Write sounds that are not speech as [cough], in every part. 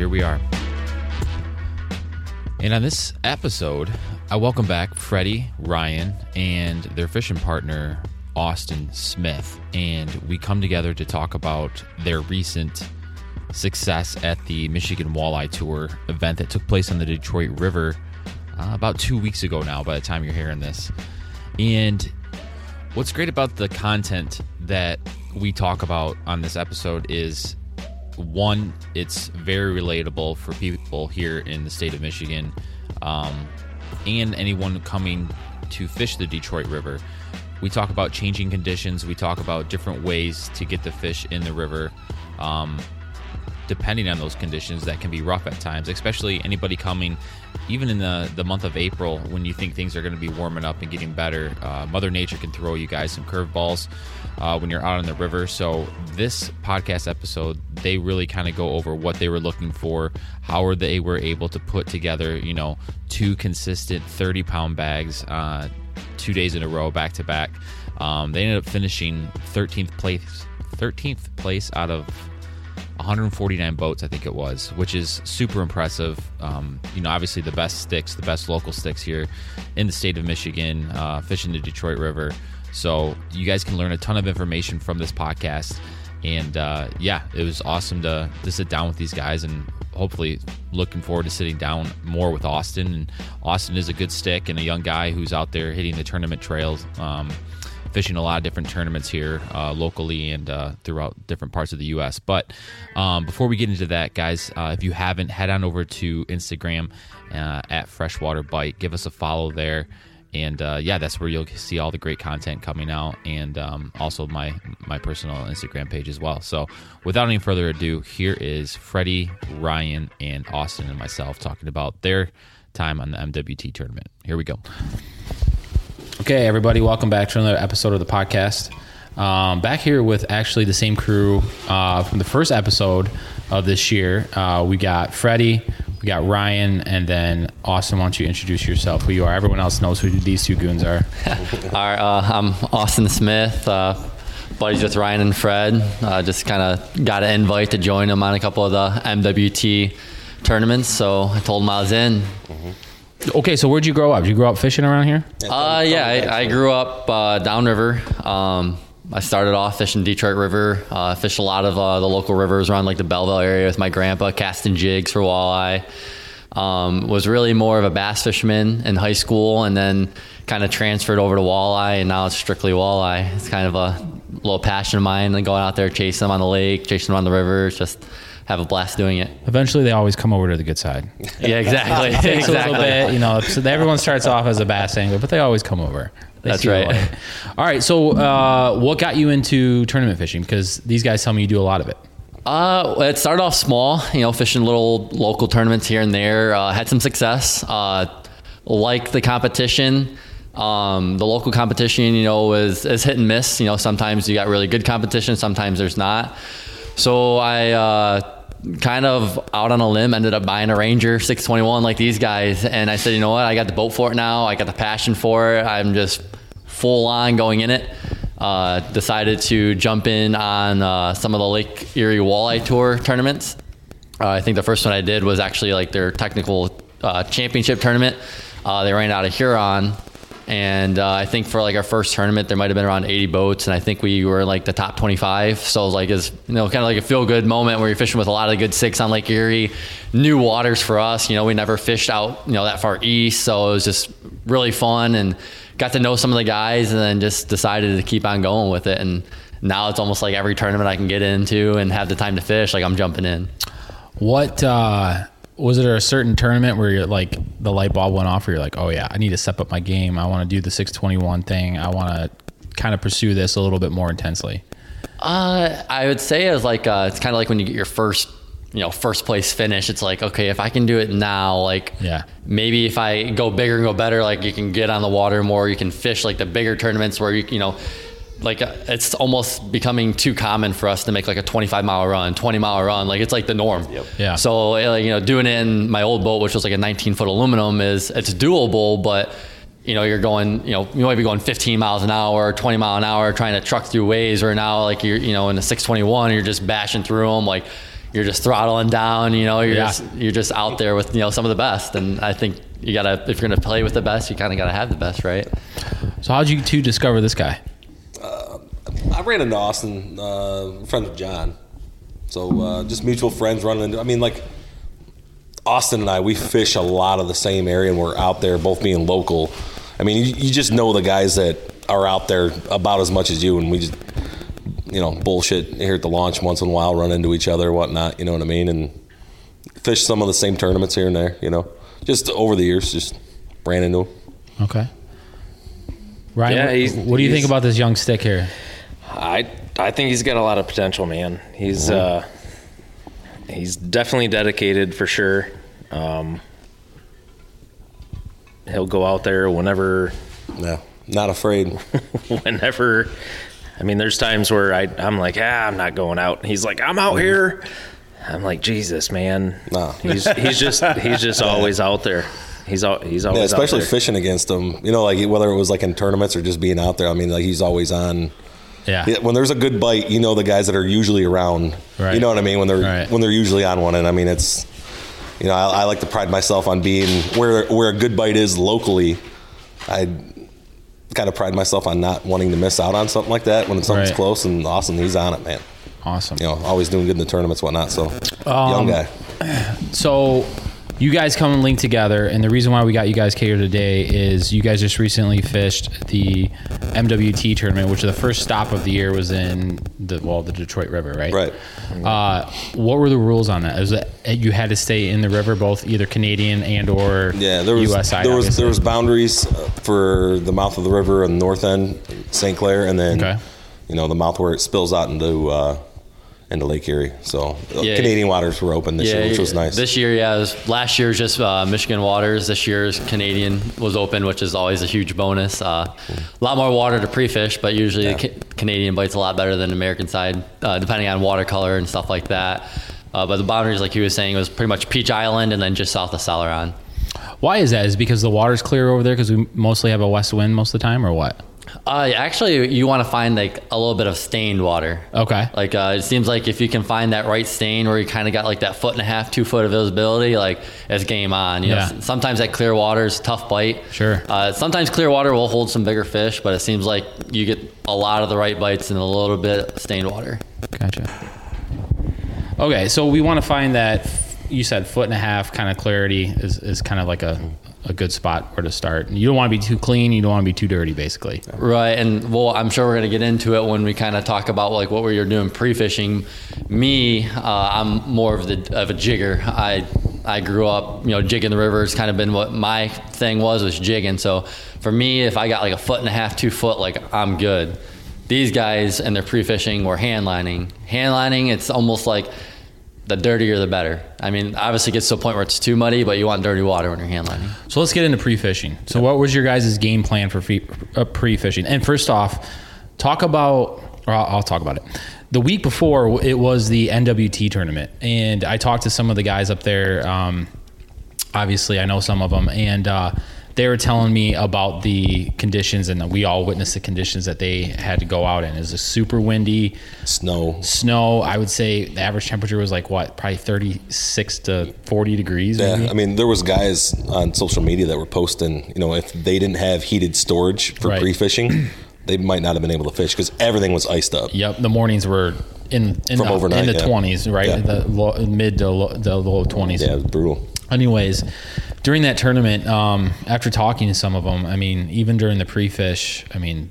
Here we are. And on this episode, I welcome back Freddie, Ryan, and their fishing partner, Austin Smith. And we come together to talk about their recent success at the Michigan Walleye Tour event that took place on the Detroit River uh, about two weeks ago now, by the time you're hearing this. And what's great about the content that we talk about on this episode is one, it's very relatable for people here in the state of Michigan um, and anyone coming to fish the Detroit River. We talk about changing conditions, we talk about different ways to get the fish in the river. Um, depending on those conditions that can be rough at times especially anybody coming even in the, the month of april when you think things are going to be warming up and getting better. Uh, mother nature can throw you guys some curveballs uh, when you're out on the river. So this podcast episode they really kind of go over what they were looking for how they were able to put together you know two consistent 30 pound bags uh, two days in a row back to back. Um, they ended up finishing 13th place 13th place out of 149 boats, I think it was, which is super impressive. Um, you know, obviously the best sticks, the best local sticks here in the state of Michigan, uh, fishing the Detroit River. So you guys can learn a ton of information from this podcast. And uh, yeah, it was awesome to, to sit down with these guys and hopefully looking forward to sitting down more with Austin. And Austin is a good stick and a young guy who's out there hitting the tournament trails. Um, fishing a lot of different tournaments here uh, locally and uh, throughout different parts of the U.S. But um, before we get into that, guys, uh, if you haven't, head on over to Instagram uh, at Freshwater Bite. Give us a follow there. And uh, yeah, that's where you'll see all the great content coming out, and um, also my my personal Instagram page as well. So, without any further ado, here is Freddie, Ryan, and Austin and myself talking about their time on the MWT tournament. Here we go. Okay, everybody, welcome back to another episode of the podcast. Um, back here with actually the same crew uh, from the first episode of this year. Uh, we got Freddie, we got Ryan, and then Austin. Why don't you introduce yourself, who you are? Everyone else knows who these two goons are. [laughs] All right, uh, I'm Austin Smith, uh, buddies with Ryan and Fred. Uh, just kind of got an invite to join them on a couple of the MWT tournaments, so I told them I was in. Okay, so where'd you grow up? Did you grow up fishing around here? Uh, yeah, I, I grew up uh, downriver. Um, I started off fishing Detroit River. Uh, fished a lot of uh, the local rivers around like the Belleville area with my grandpa, casting jigs for walleye. Um, was really more of a bass fisherman in high school, and then kind of transferred over to walleye, and now it's strictly walleye. It's kind of a little passion of mine, and going out there chasing them on the lake, chasing them on the river. It's just have a blast doing it. Eventually, they always come over to the good side. [laughs] Yeah, exactly. It takes exactly. a little bit, you know. So everyone starts off as a bass angler, but they always come over. They That's right. All right. So, uh, what got you into tournament fishing? Because these guys tell me you do a lot of it. Uh, it started off small, you know, fishing little local tournaments here and there. Uh, had some success. Uh, like the competition, um, the local competition, you know, is, is hit and miss. You know, sometimes you got really good competition, sometimes there's not. So I uh, kind of out on a limb ended up buying a Ranger 621 like these guys, and I said, you know what, I got the boat for it now. I got the passion for it. I'm just full on going in it. Uh, decided to jump in on uh, some of the Lake Erie Walleye Tour tournaments. Uh, I think the first one I did was actually like their technical uh, championship tournament. Uh, they ran out of Huron, and uh, I think for like our first tournament, there might have been around 80 boats, and I think we were like the top 25. So it was like, it's you know, kind of like a feel good moment where you're fishing with a lot of good six on Lake Erie, new waters for us. You know, we never fished out you know that far east, so it was just really fun and got to know some of the guys, and then just decided to keep on going with it. And now it's almost like every tournament I can get into and have the time to fish, like I'm jumping in. What uh, was it? A certain tournament where you're like the light bulb went off? Where you're like, oh yeah, I need to step up my game. I want to do the 621 thing. I want to kind of pursue this a little bit more intensely. Uh, I would say it's like uh, it's kind of like when you get your first, you know, first place finish. It's like okay, if I can do it now, like Yeah. maybe if I go bigger and go better, like you can get on the water more. You can fish like the bigger tournaments where you you know. Like uh, it's almost becoming too common for us to make like a 25 mile run, 20 mile run. Like it's like the norm. Yeah. So uh, you know, doing it in my old boat, which was like a 19 foot aluminum, is it's doable, but you know, you're going, you know, you might be going 15 miles an hour, 20 mile an hour, trying to truck through waves. Or now, like you're, you know, in a 621, you're just bashing through them, like you're just throttling down. You know, you're Yeah. just you're just out there with you know some of the best. And I think you gotta, if you're gonna play with the best, you kind of gotta have the best, right? So how'd you two discover this guy? I ran into Austin, uh, friends with John. So uh, just mutual friends running into. I mean, like Austin and I, we fish a lot of the same area, and we're out there both being local. I mean, you, you just know the guys that are out there about as much as you, and we just, you know, bullshit here at the launch once in a while, run into each other, whatnot. You know what I mean? And fish some of the same tournaments here and there. You know, just over the years, just ran into them. Okay. Ryan, Yeah, what- do you think about this young stick here? I I think he's got a lot of potential, man. He's uh he's definitely dedicated for sure. Um he'll go out there whenever Yeah, not afraid. [laughs] whenever I mean there's times where I I'm like, "Ah, I'm not going out." He's like, "I'm out here." I'm like, "Jesus, man." No. He's he's just he's just [laughs] always out there. He's al- he's always Yeah, especially out there. fishing against him. You know, like whether it was like in tournaments or just being out there. I mean, like he's always on. Yeah. When there's a good bite, you know the guys that are usually around. Right. You know what I mean? When they're Right. when they're usually on one, and I mean it's. You know, I, I like to pride myself on being where where a good bite is locally. I kind of pride myself on not wanting to miss out on something like that when something's Right. close and awesome. He's on it, man. Awesome. You know, always doing good in the tournaments, whatnot. So, Um, young guy. So you guys come and link together, and the reason why we got you guys here today is you guys just recently fished the MWT tournament, which the first stop of the year was in the well, the Detroit River, right? Right. Uh, what were the rules on that? Is that you had to stay in the river, both either Canadian and or Yeah, there was U.S. side? there was obviously? there was boundaries uh, for the mouth of the river on the north end, St. Clair, and then Okay. you know the mouth where it spills out into uh, into Lake Erie. So uh, Yeah. Canadian waters were open this year, which was nice. This year, yeah, was, last year was just uh, Michigan waters. This year's Canadian was open, which is always a huge bonus. Uh, a lot more water to pre-fish, but usually Yeah. the Ca- Canadian bites a lot better than the American side, uh, depending on watercolor and stuff like that. Uh, but the boundaries, like he was saying, was pretty much Peach Island and then just south of Celeron. Why is that? Is it because the water's clear over there because we mostly have a west wind most of the time, or what? Uh, actually, you want to find like a little bit of stained water. Okay. Like uh, it seems like if you can find that right stain where you kind of got like that foot and a half, two foot of visibility, like it's game on. You Yeah. know, sometimes that clear water is tough bite. Sure. Uh, sometimes clear water will hold some bigger fish, but it seems like you get a lot of the right bites in a little bit of stained water. Gotcha. Okay, so we want to find that you said foot and a half kind of clarity is, is kind of like a, a good spot where to start. You don't want to be too clean. You don't want to be too dirty, basically. Right, and well, I'm sure we're gonna get into it when we kind of talk about like what we were doing pre-fishing. Me, uh, I'm more of the of a jigger. I I grew up, you know, jigging the river. It's kind of been what my thing was was jigging. So for me, if I got like a foot and a half, two foot, like I'm good. These guys and their pre-fishing were hand lining. Hand lining, it's almost like the dirtier the better. I mean, obviously it gets to a point where it's too muddy, but you want dirty water when you're hand lining. So let's get into pre-fishing. So what was your guys' game plan for uh, pre-fishing? And first off, talk about, or I'll, I'll talk about it. The week before, it was the NWT tournament, and I talked to some of the guys up there. Um, obviously, I know some of them, and uh, they were telling me about the conditions, and we all witnessed the conditions that they had to go out in. It was a super windy, Snow. snow. I would say the average temperature was like what, probably thirty-six to forty degrees. Yeah, maybe? I mean, there was guys on social media that were posting, you know, if they didn't have heated storage for Right. pre-fishing, they might not have been able to fish because everything was iced up. Yep, the mornings were in in From the, overnight, in the yeah. twenties, right? Yeah. The low, mid to low, the low twenties. Yeah, it was brutal. Anyways, during that tournament, um, after talking to some of them, I mean, even during the pre-fish, I mean,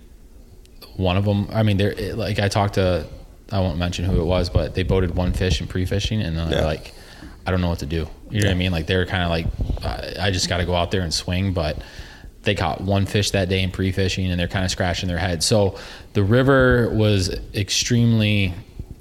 one of them, I mean, they're like I talked to, I won't mention who it was, but they boated one fish in pre-fishing, and they're Yeah. like, I don't know what to do. You know what I mean? Like they're kind of like, I, I just got to go out there and swing, but. They caught one fish that day in pre-fishing, and they're kind of scratching their head. So the river was extremely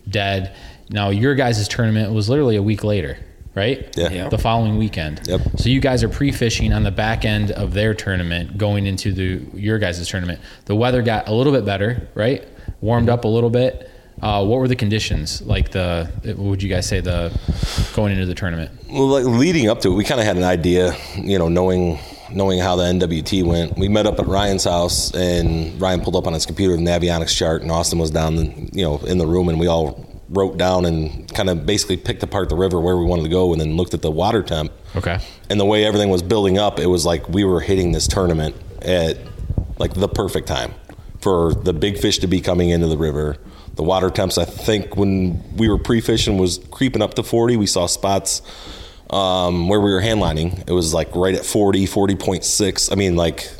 dead. Now your guys' tournament was literally a week later, right? Yeah. Yeah. The following weekend. Yep. So you guys are pre-fishing on the back end of their tournament, going into the your guys' tournament. The weather got a little bit better, right? Warmed up a little bit. Uh, what were the conditions like? The what would you guys say the going into the tournament? Well, like leading up to it, we kind of had an idea, you know, knowing knowing how the NWT went. We met up at Ryan's house, and Ryan pulled up on his computer the Navionics chart, and Austin was down, the, you know, in the room, and we all wrote down and kind of basically picked apart the river where we wanted to go, and then looked at the water temp. Okay. And the way everything was building up, it was like we were hitting this tournament at like the perfect time for the big fish to be coming into the river. The water temps, I think, when we were pre-fishing, was creeping up to 40. We saw spots um, where we were hand lining. It was like right at 40, 40.6. I mean, like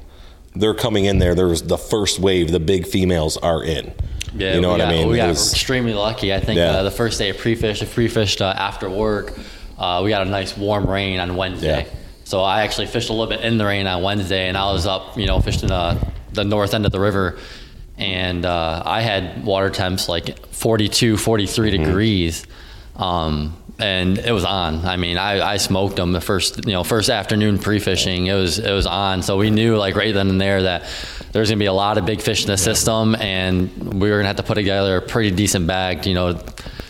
they're coming in there. There's the first wave. The big females are in. Yeah, you know what got, I mean? We got was- extremely lucky. I think Yeah. uh, the first day of pre-fish, if pre-fished uh, after work, uh, we got a nice warm rain on Wednesday. Yeah. So I actually fished a little bit in the rain on Wednesday, and I was up, you know, fishing uh, the north end of the river, and uh, I had water temps like 42, 43 Mm-hmm. degrees. Um, and it was on. I mean, I, I smoked them the first, you know, first afternoon pre-fishing. It was it was on. So we knew like right then and there that there's gonna be a lot of big fish in the system, and we were gonna have to put together a pretty decent bag. You know,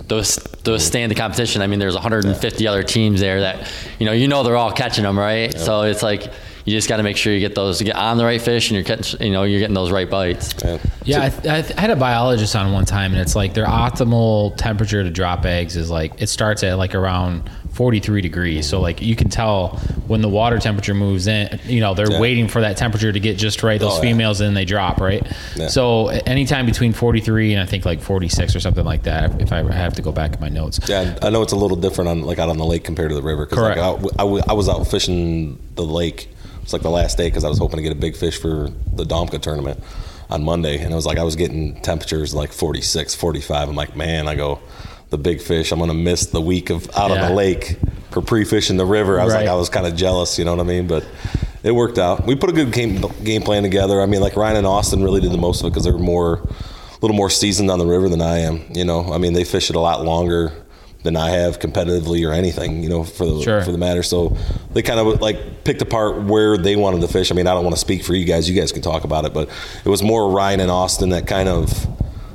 those those stand the competition. I mean, there's 150 other teams there that, you know, you know they're all catching them, right? So it's like you just got to make sure you get those, you get on the right fish, and you're catching, you know, you're getting those right bites. Yeah. Yeah, I, th- I th- I had a biologist on one time, and it's like their optimal temperature to drop eggs is like it starts at like around 43 degrees. So like you can tell when the water temperature moves in, you know, they're Yeah. waiting for that temperature to get just right. Those Oh, yeah. females, and then they drop, right? Yeah. So anytime between 43 and I think like 46 or something like that. If I have to go back in my notes. Yeah, I know it's a little different on like out on the lake compared to the river. 'cause, Correct. Like, I, I w- I was out fishing the lake. It's like the last day because I was hoping to get a big fish for the Domka tournament on Monday, and it was like I was getting temperatures like 46, 45. I'm like, man, I go the big fish. I'm gonna miss the week of out on the lake for pre-fishing the river. I was Right. like, I was kind of jealous, you know what I mean? But it worked out. We put a good game game plan together. I mean, like Ryan and Austin really did the most of it because they're more a little more seasoned on the river than I am. You know, I mean, they fish it a lot longer than I have competitively or anything. You know, for the Sure. for the matter. So they kind of like picked apart where they wanted to fish. I mean, I don't want to speak for you guys. You guys can talk about it, but it was more Ryan and Austin that kind of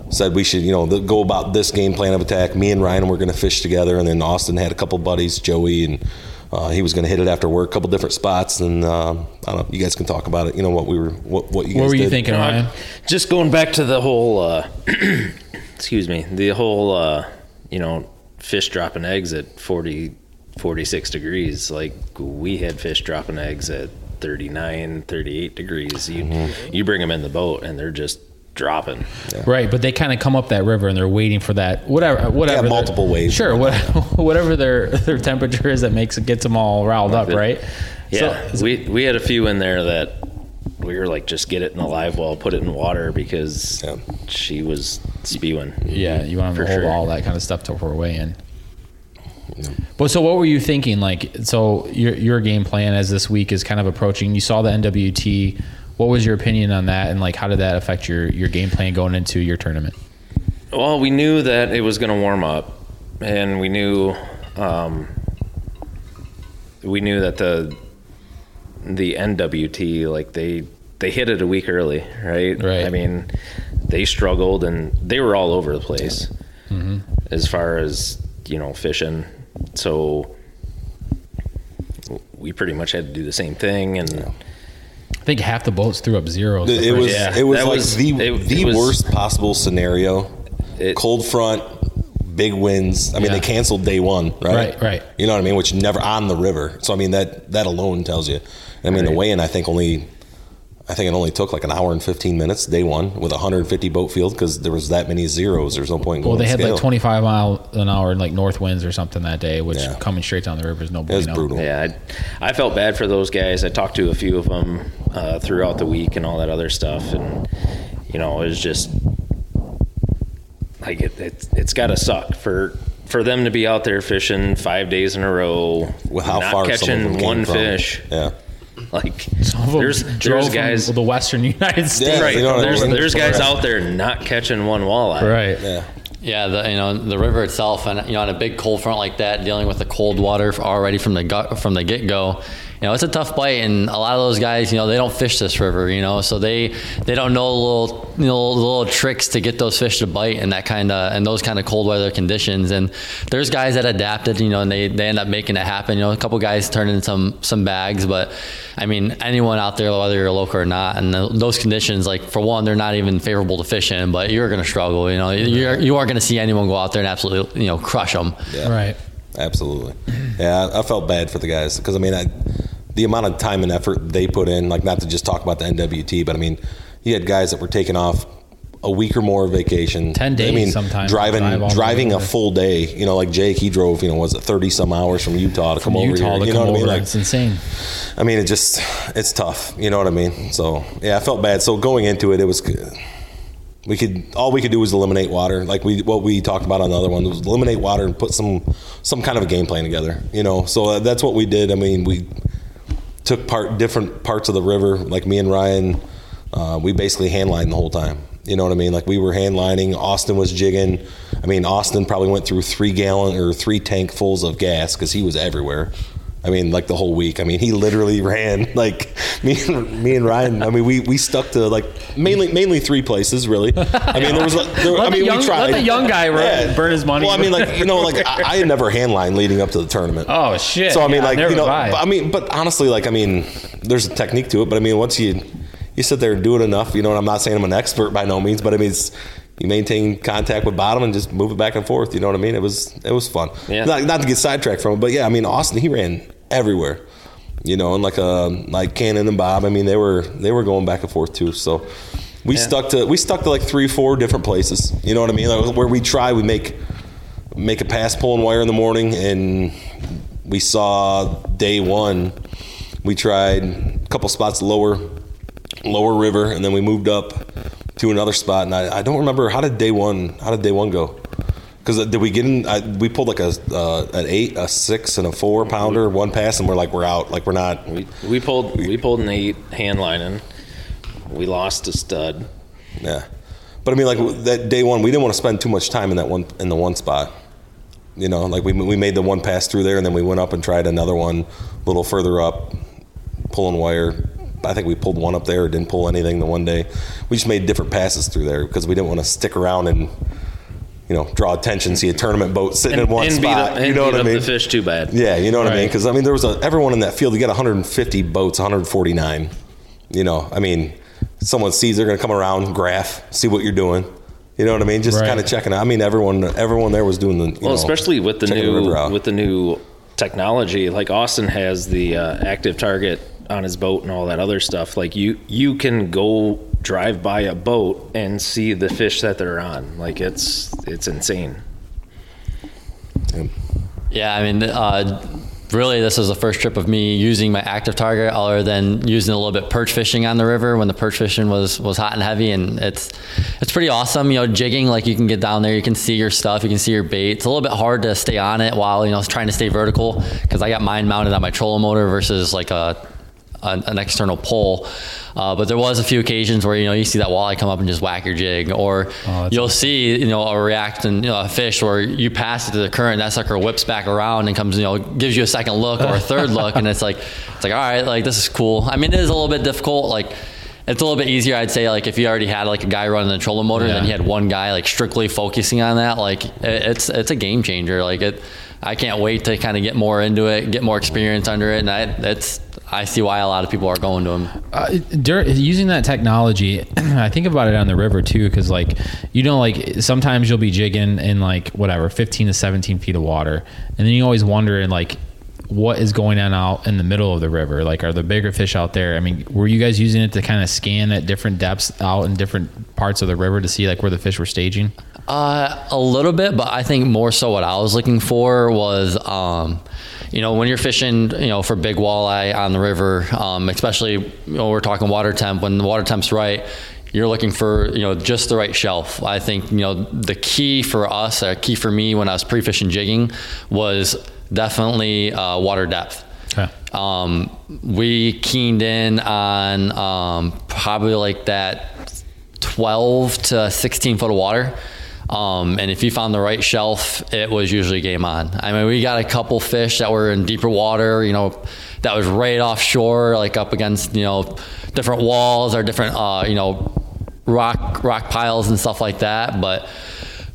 said we should, you know, go about this game plan of attack. Me and Ryan were going to fish together, and then Austin had a couple buddies, Joey, and uh, he was going to hit it after work, a couple different spots. And um, I don't know, you guys can talk about it. You know what we were, what, what you guys What were you did. thinking, Ryan? Just going back to the whole, uh, [clears throat] excuse me, the whole, uh, you know, fish dropping eggs at 40, 46 degrees. Like we had fish dropping eggs at 39, 38 degrees. You, Mm-hmm. you bring them in the boat and they're just dropping. Right, but they kind of come up that river and they're waiting for that whatever [laughs] whatever their- multiple waves. Sure, what, whatever their their temperature is that makes it gets them all riled up, It- right? Yeah, So, we we had a few in there that we were like, just get it in the live well, put it in water because Yeah. she was spewing. yeah, you want to hold sure. all that kind of stuff till we're weighing. But so, what were you thinking? Like, so your your game plan as this week is kind of approaching. You saw the NWT. What was your opinion on that, and like, how did that affect your your game plan going into your tournament? Well, we knew that it was going to warm up, and we knew um, we knew that the the NWT like they they hit it a week early, right? Right. I mean, they struggled and they were all over the place mm-hmm. as far as you know fishing. So we pretty much had to do the same thing, and I think half the boats threw up zeros. the It was Yeah, it was that like was- the it- the it was- worst possible scenario. It- Cold front, big winds. I mean, Yeah. they canceled day one, right? Right, right. You know what I mean? Which never on the river. So I mean that that alone tells you. I mean, the Right. weigh-in I think only. I think it only took like an hour and 15 minutes day one with a 150 boat field because there was that many zeros. There's no point going. well, they had scale. like 25 mile an hour like north winds or something that day, which Yeah. coming straight down the river is no It was bueno. brutal. Yeah, I, I felt bad for those guys. I talked to a few of them uh, throughout the week and all that other stuff, and you know, it was just like it, it, it's got to suck for for them to be out there fishing five days in a row, With how not far catching one from. fish. Yeah. [laughs] Like Some of them there's drove there's from guys the western United States. right. you know what I there's mean? there's guys out there not catching one walleye. Right. Yeah. Yeah, the, you know the river itself, and you know on a big cold front like that, dealing with the cold water already from the gut, from the get go, you know it's a tough bite, and a lot of those guys, you know, they don't fish this river, you know, so they they don't know little you know little tricks to get those fish to bite in that kind of and those kind of cold weather conditions. And there's guys that adapted, you know, and they, they end up making it happen. You know, a couple guys turned in some some bags, but I mean anyone out there, whether you're local or not, and the, those conditions, like for one, they're not even favorable to fish in, but you're going to struggle. You know, you're you aren't going to see anyone go out there and absolutely you know crush them. Yeah. Right. Absolutely. Yeah, I, I felt bad for the guys because I mean, I, the amount of time and effort they put in, like not to just talk about the NWT, but I mean, you had guys that were taking off a week or more vacation. 10 days I mean, sometimes, driving drive driving a full day. You know, like Jake, he drove. You know, was it thirty some hours from Utah to From come over here? to you come know what over, I mean? Like, it's insane. I mean, it just it's tough. You know what I mean? So yeah, I felt bad. So going into it, it was we could all we could do was eliminate water, like we what we talked about on the other one was eliminate water and put some some kind of a game plan together. You know, so uh, that's what we did. I mean, we took part different parts of the river, like me and Ryan. Uh, we basically hand lined the whole time. You know what I mean? Like we were hand lining. Austin was jigging. I mean, Austin probably went through three gallon or three tankfuls of gas because he was everywhere. I mean, like the whole week. I mean, he literally ran like me and me and Ryan. I mean, we, we stuck to like mainly mainly three places really. I mean, there was like, there, I mean, young- we tried. let the young guy run- burn his money. Well, I mean, like you know, like I, I had never hand lined leading up to the tournament. Oh shit. So I mean, Yeah, like you know, but, I mean, but honestly, like I mean, there's a technique to it. But I mean, once you you sit there and do it enough, you know, and I'm not saying I'm an expert by no means, but I mean, it's, you maintain contact with bottom and just move it back and forth. You know what I mean? It was it was fun. Yeah. Not, not to get sidetracked from it, but yeah, I mean, Austin he ran everywhere. You know, and like uh like Cannon and Bob, I mean, they were they were going back and forth too. So. We stuck to we stuck to like three, four different places. You know what I mean? Like where we try, we make make a pass pulling wire in the morning and we saw day one we tried a couple spots lower lower river and then we moved up to another spot and i, I don't remember how did day one how did day one go because did we get in I, we pulled like a uh, an eight a six and a four pounder one pass and we're like we're out like we're not We, we pulled we pulled an eight hand lining. We lost a stud. Yeah, but I mean, like that day one, we didn't want to spend too much time in that one in the one spot. You know, like we we made the one pass through there, and then we went up and tried another one a little further up, pulling wire. I think we pulled one up there, didn't pull anything the one day. We just made different passes through there because we didn't want to stick around and you know draw attention, see a tournament boat sitting in one and spot. up, and you know what I mean? the fish too bad. Yeah, you know what I mean? Because I mean, there was a, everyone in that field. You got 150 boats, 149. You know, I mean, someone sees they're going to come around, graph, see what you're doing. You know what I mean? Just Right. kind of checking out. I mean, everyone, everyone there was doing the. You Well, know, especially with the new out. with the new technology, like Austin has the uh, active target on his boat and all that other stuff. Like you, you can go drive by a boat and see the fish that they're on. Like it's it's insane. Yeah. I mean, uh, really this is the first trip of me using my active target other than using a little bit perch fishing on the river when the perch fishing was was hot and heavy and it's it's pretty awesome you know jigging like you can get down there you can see your stuff you can see your bait it's a little bit hard to stay on it while you know trying to stay vertical because i got mine mounted on my trolling motor versus like a an, an external pole. Uh, but there was a few occasions where you know you see that walleye come up and just whack your jig, or Oh, you'll see you know a react and you know a fish where you pass it to the current, that sucker whips back around and comes you know gives you a second look or a third [laughs] look, and it's like it's like all right, like this is cool. I mean, it is a little bit difficult, like. It's a little bit easier, I'd say. Like if you already had like a guy running the trolling motor, Yeah. then you had one guy like strictly focusing on that. Like it- it's it's a game changer. Like it, I can't wait to kind of get more into it, get more experience under it, and I, it's I see why a lot of people are going to them. Uh, dur- using that technology, [clears throat] I think about it on the river too, because like you know, like sometimes you'll be jigging in like whatever, fifteen to seventeen feet of water, and then you always wonder in like what is going on out in the middle of the river. Like, are the bigger fish out there? I mean, were you guys using it to kind of scan at different depths out in different parts of the river to see like where the fish were staging? Uh, a little bit, but I think more so what I was looking for was, um, you know, when you're fishing, you know, for big walleye on the river, um, especially, you know, we're talking water temp, when the water temp's right, you're looking for, you know, just the right shelf. I think, you know, the key for us, a key for me when I was pre-fishing jigging was definitely uh, water depth. Okay. Um, we keened in on um, probably like that 12 to 16 foot of water. Um, and if you found the right shelf, it was usually game on. I mean, we got a couple fish that were in deeper water, you know, that was right offshore, like up against, you know, different walls or different, uh, you know, rock rock piles and stuff like that. But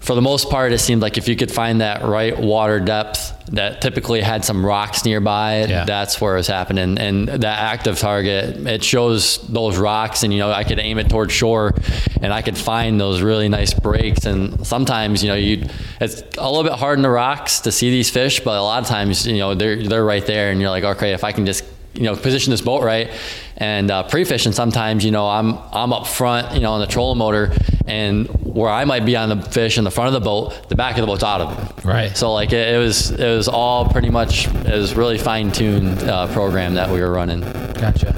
for the most part, it seemed like if you could find that right water depth that typically had some rocks nearby, Yeah. that's where it's happening. And that active target, it shows those rocks, and you know I could aim it towards shore, and I could find those really nice breaks. And sometimes you know you, it's a little bit hard in the rocks to see these fish, but a lot of times you know they're they're right there, and you're like, okay, if I can just you know position this boat right and uh, pre-fishing sometimes you know i'm i'm up front you know on the trolling motor and where i might be on the fish in the front of the boat the back of the boat's out of it Right. so like it, it was it was all pretty much it was really fine-tuned uh, program that we were running Gotcha.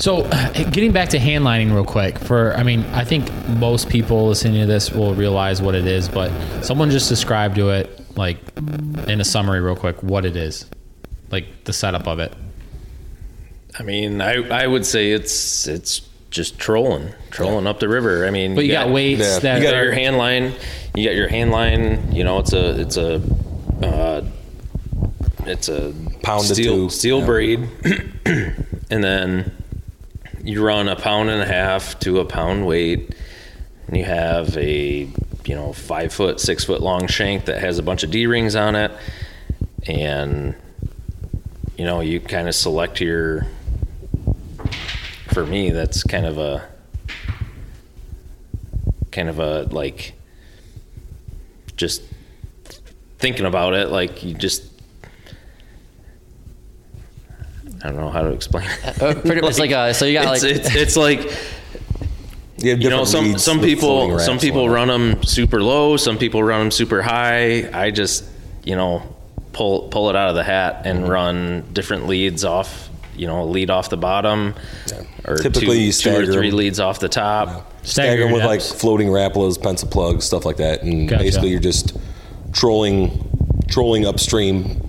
So, [sighs] getting back to hand lining real quick. For I mean, I think most people listening to this will realize what it is, but someone just describe to it like in a summary real quick what it is, like the setup of it. I mean, I, I would say it's it's just trolling, trolling up the river. I mean, But you got weights Yeah. that you got are- your hand line. You got your hand line. You know, it's a it's a uh, it's a Pound to steel two. steel Yeah. braid, [clears throat] and then you run a pound and a half to a pound weight, and you have a you know five foot six foot long shank that has a bunch of D rings on it, and you know you kind of select your. For me, that's kind of a kind of a like just thinking about it like you just I don't know how to explain it. Uh, pretty much like a so you got [laughs] it's, like it's, it's like You, you know some some people some people run them super low some people run them super high I just you know pull pull it out of the hat Mm-hmm. and run different leads off you know lead off the bottom or Typically, two, you two or stagger three 'em. leads off the top Stagger 'em your with like floating Rapalas, pencil plugs, stuff like that, and Gotcha. basically you're just trolling, trolling upstream,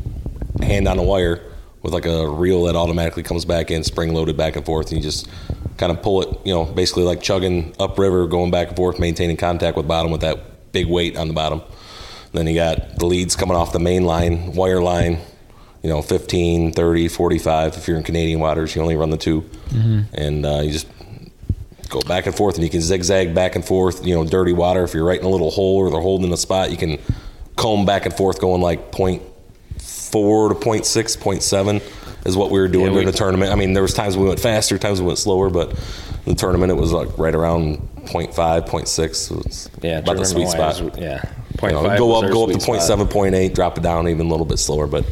hand on a wire with like a reel that automatically comes back in, spring loaded back and forth, and you just kind of pull it, you know, basically like chugging upriver, going back and forth, maintaining contact with bottom with that big weight on the bottom. Then you got the leads coming off the main line, wire line, you know, 15, 30, 45. If you're in Canadian waters, you only run the 2 And uh, you just go back and forth and you can zigzag back and forth you know dirty water. If you're right in a little hole or they're holding a spot you can comb back and forth going like point four to point six point seven is what we were doing Yeah, during we- the tournament. I mean there was times we went faster times we went slower but in the tournament it was like right around point five point six so it's yeah about the sweet spot. yeah. You know, go up go up to sweet point spot. seven point eight drop it down even a little bit slower but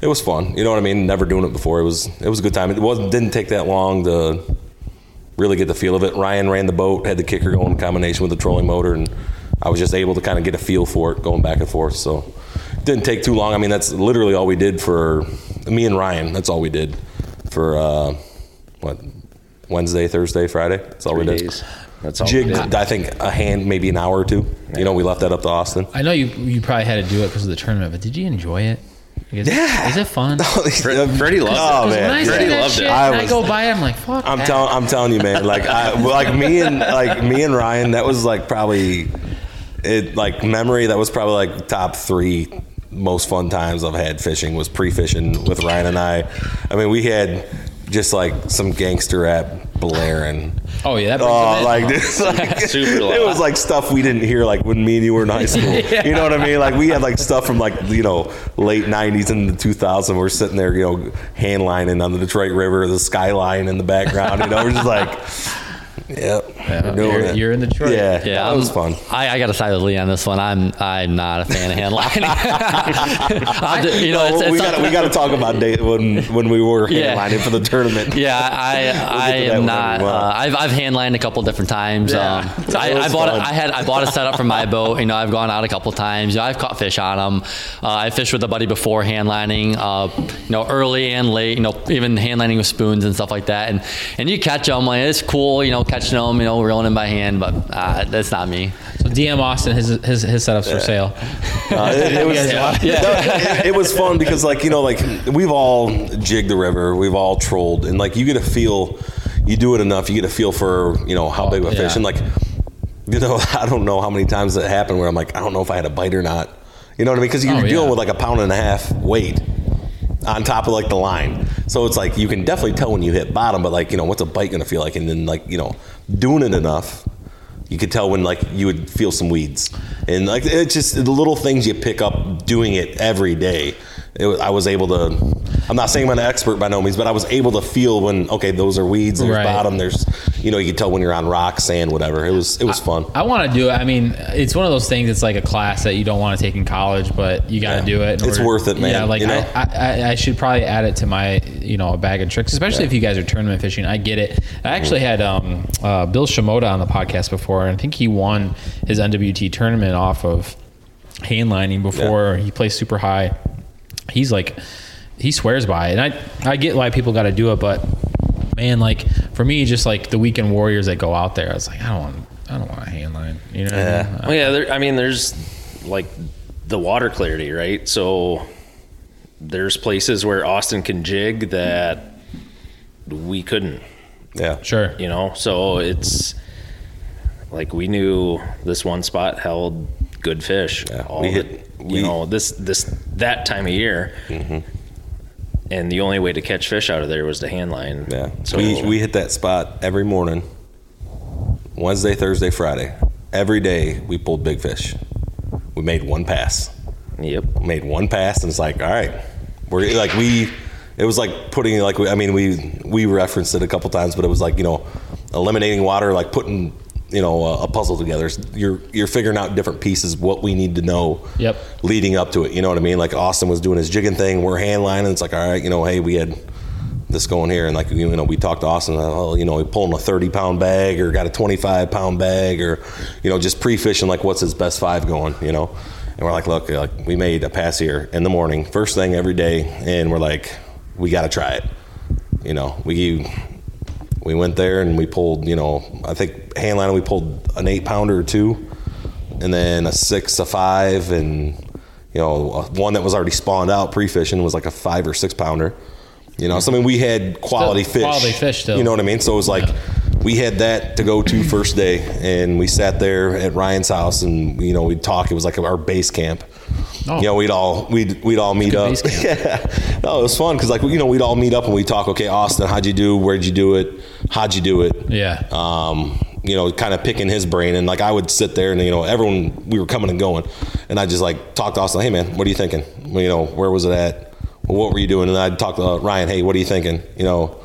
it was fun you know what i mean never doing it before it was it was a good time it wasn't didn't take that long to really get the feel of it. Ryan ran the boat, had the kicker going in combination with the trolling motor, and I was just able to kind of get a feel for it going back and forth. So it didn't take too long. I mean, that's literally all we did for me and Ryan. That's all we did for uh, what Wednesday, Thursday, Friday. That's all Three we did. days. That's all. we Jig, did. I think a hand, maybe an hour or two. You know, we left that up to Austin. I know you you probably had to do it because of the tournament, but did you enjoy it? Like, is, Yeah. Is it fun? [laughs] Freddie loved oh, it. 'Cause man, when I see Freddie that loved it. shit I and I go by, I'm like, fuck. I'm telling, I'm telling you, man. Like, I, like me and like me and Ryan, that was like probably it. Like memory, that was probably like top three most fun times I've had fishing was pre-fishing with Ryan and I. I mean, we had just like some gangster rap blaring. Oh yeah, that Oh, like this, [laughs] like, [laughs] Super loud. it was like stuff we didn't hear like when me and you were in high school. [laughs] You know what I mean? Like we had like stuff from like you know late '90s and the 2000s. We're sitting there, you know, hand lining on the Detroit River, the skyline in the background. You know, we're just like, yep, we're you're, it. you're in Detroit. yeah, Yeah, that was I'm- fun. I, I got to side with Lee on this one. I'm I'm not a fan of handlining. [laughs] just- you know, it's, it's we got we got to talk about day when when we were [laughs] handlining Yeah. for the tournament. Yeah, I, [laughs] I get to that am not. Uh, I've I've hand lined a couple different times. Yeah. Um, I, I bought a. I had I bought a setup for my boat. You know, I've gone out a couple times. You know, I've caught fish on them. Uh, I fished with a buddy before handlining. Uh, you know, early and late. You know, even handlining with spoons and stuff like that. And and you catch them. Like it's cool. You know, catching them. You know, reeling them by hand. But uh, that's not me. So DM Austin, his his his setups for sale. Uh, it, it was, [laughs] guys [laughs] no, it, it was fun because, like, you know, like we've all jigged the river, we've all trolled, and like you get a feel, you do it enough, you get a feel for, you know, how big of a yeah. fish. And like, you know, [laughs] I don't know how many times that happened where I'm like, I don't know if I had a bite or not. You know what I mean? Because you're Oh, yeah. dealing with like a pound and a half weight on top of like the line. So it's like you can definitely tell when you hit bottom, but like, you know, what's a bite to feel like? And then like, you know, doing it enough, you could tell when like you would feel some weeds. And like, it's just the little things you pick up doing it every day. It I was able to, I'm not saying I'm an expert by no means, but I was able to feel when, okay, those are weeds, there's Right. bottom, there's, you know, you can tell when you're on rock, sand, whatever. It was, it was fun. I want to do it. I mean, it's one of those things. It's like a class that you don't want to take in college, but you got to Yeah. do it. It's order- worth it, man, Yeah, like you know? I, I, I should probably add it to my, you know, a bag of tricks, especially if you guys are tournament fishing. I get it. I actually had um, uh, Bill Shimoda on the podcast before, and I think he won his NWT tournament off of hand lining before he plays super high. He's like, he swears by it, and I, I get why people got to do it, but man, like for me, just like the weekend warriors that go out there, I was like, I don't want, I don't want a hand line. You know? What I mean? Well, yeah, there, I mean, there's like the water clarity, right? So there's places where Austin can jig that we couldn't, Yeah. Sure. you know. So it's like we knew this one spot held good fish. Yeah, all we the- hit- you know this this that time of year. Mm-hmm. And the only way to catch fish out of there was to hand line. Yeah. So we, we hit that spot every morning, Wednesday, Thursday, Friday. Every day we pulled big fish. We made one pass. yep. Made one pass, and it's like, all right, we're like we. It was like putting like we, I mean we we referenced it a couple times, but it was like you know eliminating water, like putting you know a, a puzzle together. You're you're figuring out different pieces what we need to know. Yep. Leading up to it, you know what I mean? Like Austin was doing his jigging thing, we're hand lining. It's like, all right, you know, hey, we had this going here, and like you know, we talked to Austin. Oh, you know, he pulling a thirty pound bag or got a twenty five pound bag, or you know, just pre fishing. Like, what's his best five going? You know, and we're like, look, like we made a pass here in the morning, first thing every day, and we're like, we got to try it. You know, we we went there and we pulled. You know, I think hand line we pulled an eight pounder or two, and then a six, a five, and you know, one that was already spawned out pre fishing was like a five or six pounder. You know, so I mean, we had quality Still fish. quality fish still. You know what I mean? So it was like we had that to go to first day, and we sat there at Ryan's house, and you know, we'd talk. It was like our base camp. Oh. You know, we'd all we'd we'd all meet up. [laughs] yeah, no, it was fun because like you know, we'd all meet up and we talk. Okay, Austin, how'd you do? Where'd you do it? How'd you do it? Yeah. um, you know, kind of picking his brain. And like I would sit there and, you know, everyone, we were coming and going. And I just like talk to Austin, hey man, what are you thinking? Well, you know, where was it at? Well, what were you doing? And I'd talk to uh, Ryan, hey, what are you thinking? You know,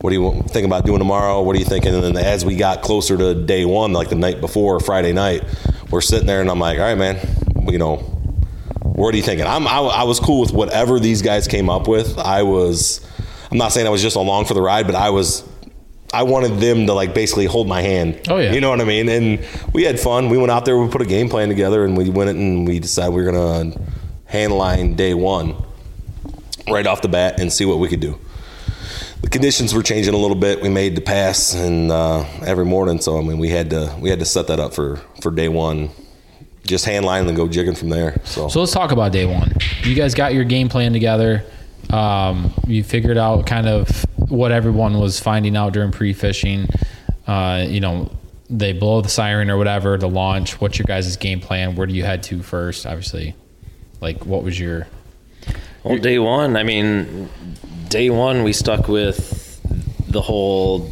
what do you think about doing tomorrow? What are you thinking? And then as we got closer to day one, like the night before, Friday night, we're sitting there and I'm like, all right, man, you know, what are you thinking? I'm, I, I was cool with whatever these guys came up with. I was, I'm not saying I was just along for the ride, but I was, I wanted them to like basically hold my hand. Oh, yeah. You know what I mean? And we had fun. We went out there, we put a game plan together, and we went it and we decided we were gonna hand line day one. right off the bat and see what we could do. The conditions were changing a little bit. We made the pass and uh, every morning, so I mean we had to we had to set that up for for day one. Just hand line and go jigging from there. So, So let's talk about day one. You guys got your game plan together. Um, you figured out kind of what everyone was finding out during pre-fishing. Uh, you know, they blow the siren or whatever to launch. What's your guys' game plan? Where do you head to first? Obviously, like what was your Well, day one, I mean, day one, we stuck with the whole,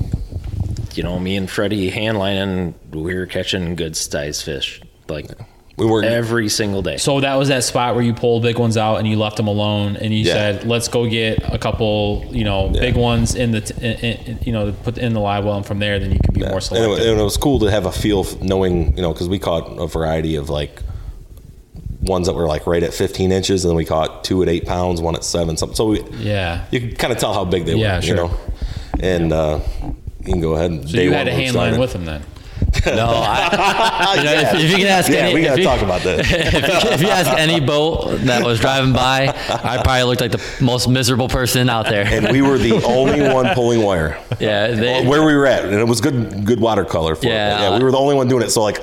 you know, me and Freddie handlining, we were catching good size fish. Like, we were every single day. So that was that spot where you pulled big ones out and you left them alone, and you Yeah. said, "Let's go get a couple, you know, big ones in the, t- in, in, you know, to put in the live well, and from there, then you can be more and it, selective." and it was cool to have a feel f- knowing you know because we caught a variety of like ones that were like right at 15 inches and then we caught two at eight pounds one at seven something so we yeah. you can kind of tell how big they Yeah, were sure. you know and uh, you can go ahead and So you had a hand line with them then. [laughs] No, I, [laughs] you know, if, if you can ask yeah any, we gotta you- talk about this. [laughs] if, you, if you ask any boat that was driving by, I probably looked like the most miserable person out there. and we were the only one pulling wire yeah, they, where we were at and it was good good watercolor for Yeah. it yeah we were the only one doing it so like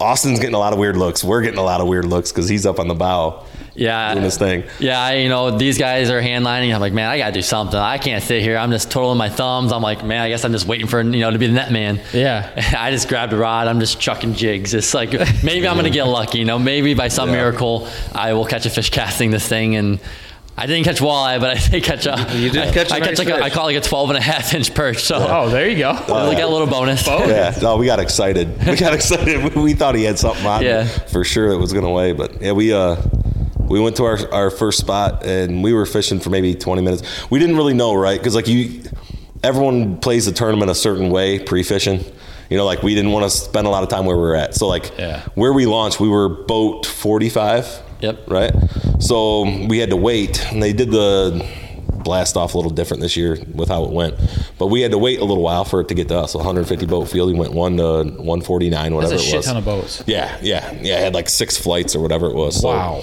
Austin's getting a lot of weird looks we're getting a lot of weird looks because he's up on the bow yeah, doing his thing Yeah, I, you know, these guys are hand lining. I'm like, man, I gotta do something. I can't sit here. I'm just twirling my thumbs. I'm like, man, I guess I'm just waiting for you know to be the net man. Yeah. [laughs] I just grabbed a rod. I'm just chucking jigs. It's like maybe I'm gonna get lucky. You know, maybe by some Yeah. miracle I will catch a fish casting this thing and. I didn't catch walleye, but I did catch a. You did I- catch a I nice catch like a, I fish. caught like a 12 and a half inch perch. So Oh, there you go. [laughs] we got a little bonus. Yeah, no, we got excited. We got [laughs] excited. We thought he had something on Yeah. for sure that was going to weigh. But yeah, we uh we went to our our first spot and we were fishing for maybe 20 minutes. We didn't really know, right? Because like you, everyone plays the tournament a certain way pre-fishing. You know, like we didn't want to spend a lot of time where we were at. So like Yeah. where we launched, we were boat 45. Yep. Right. So we had to wait, and they did the blast off a little different this year with how it went. But we had to wait a little while for it to get to us. 150 boat field. We went one to 149, whatever That's a it shit was. ton of boats. Yeah, yeah, yeah. It had like six flights or whatever it was. So, Wow.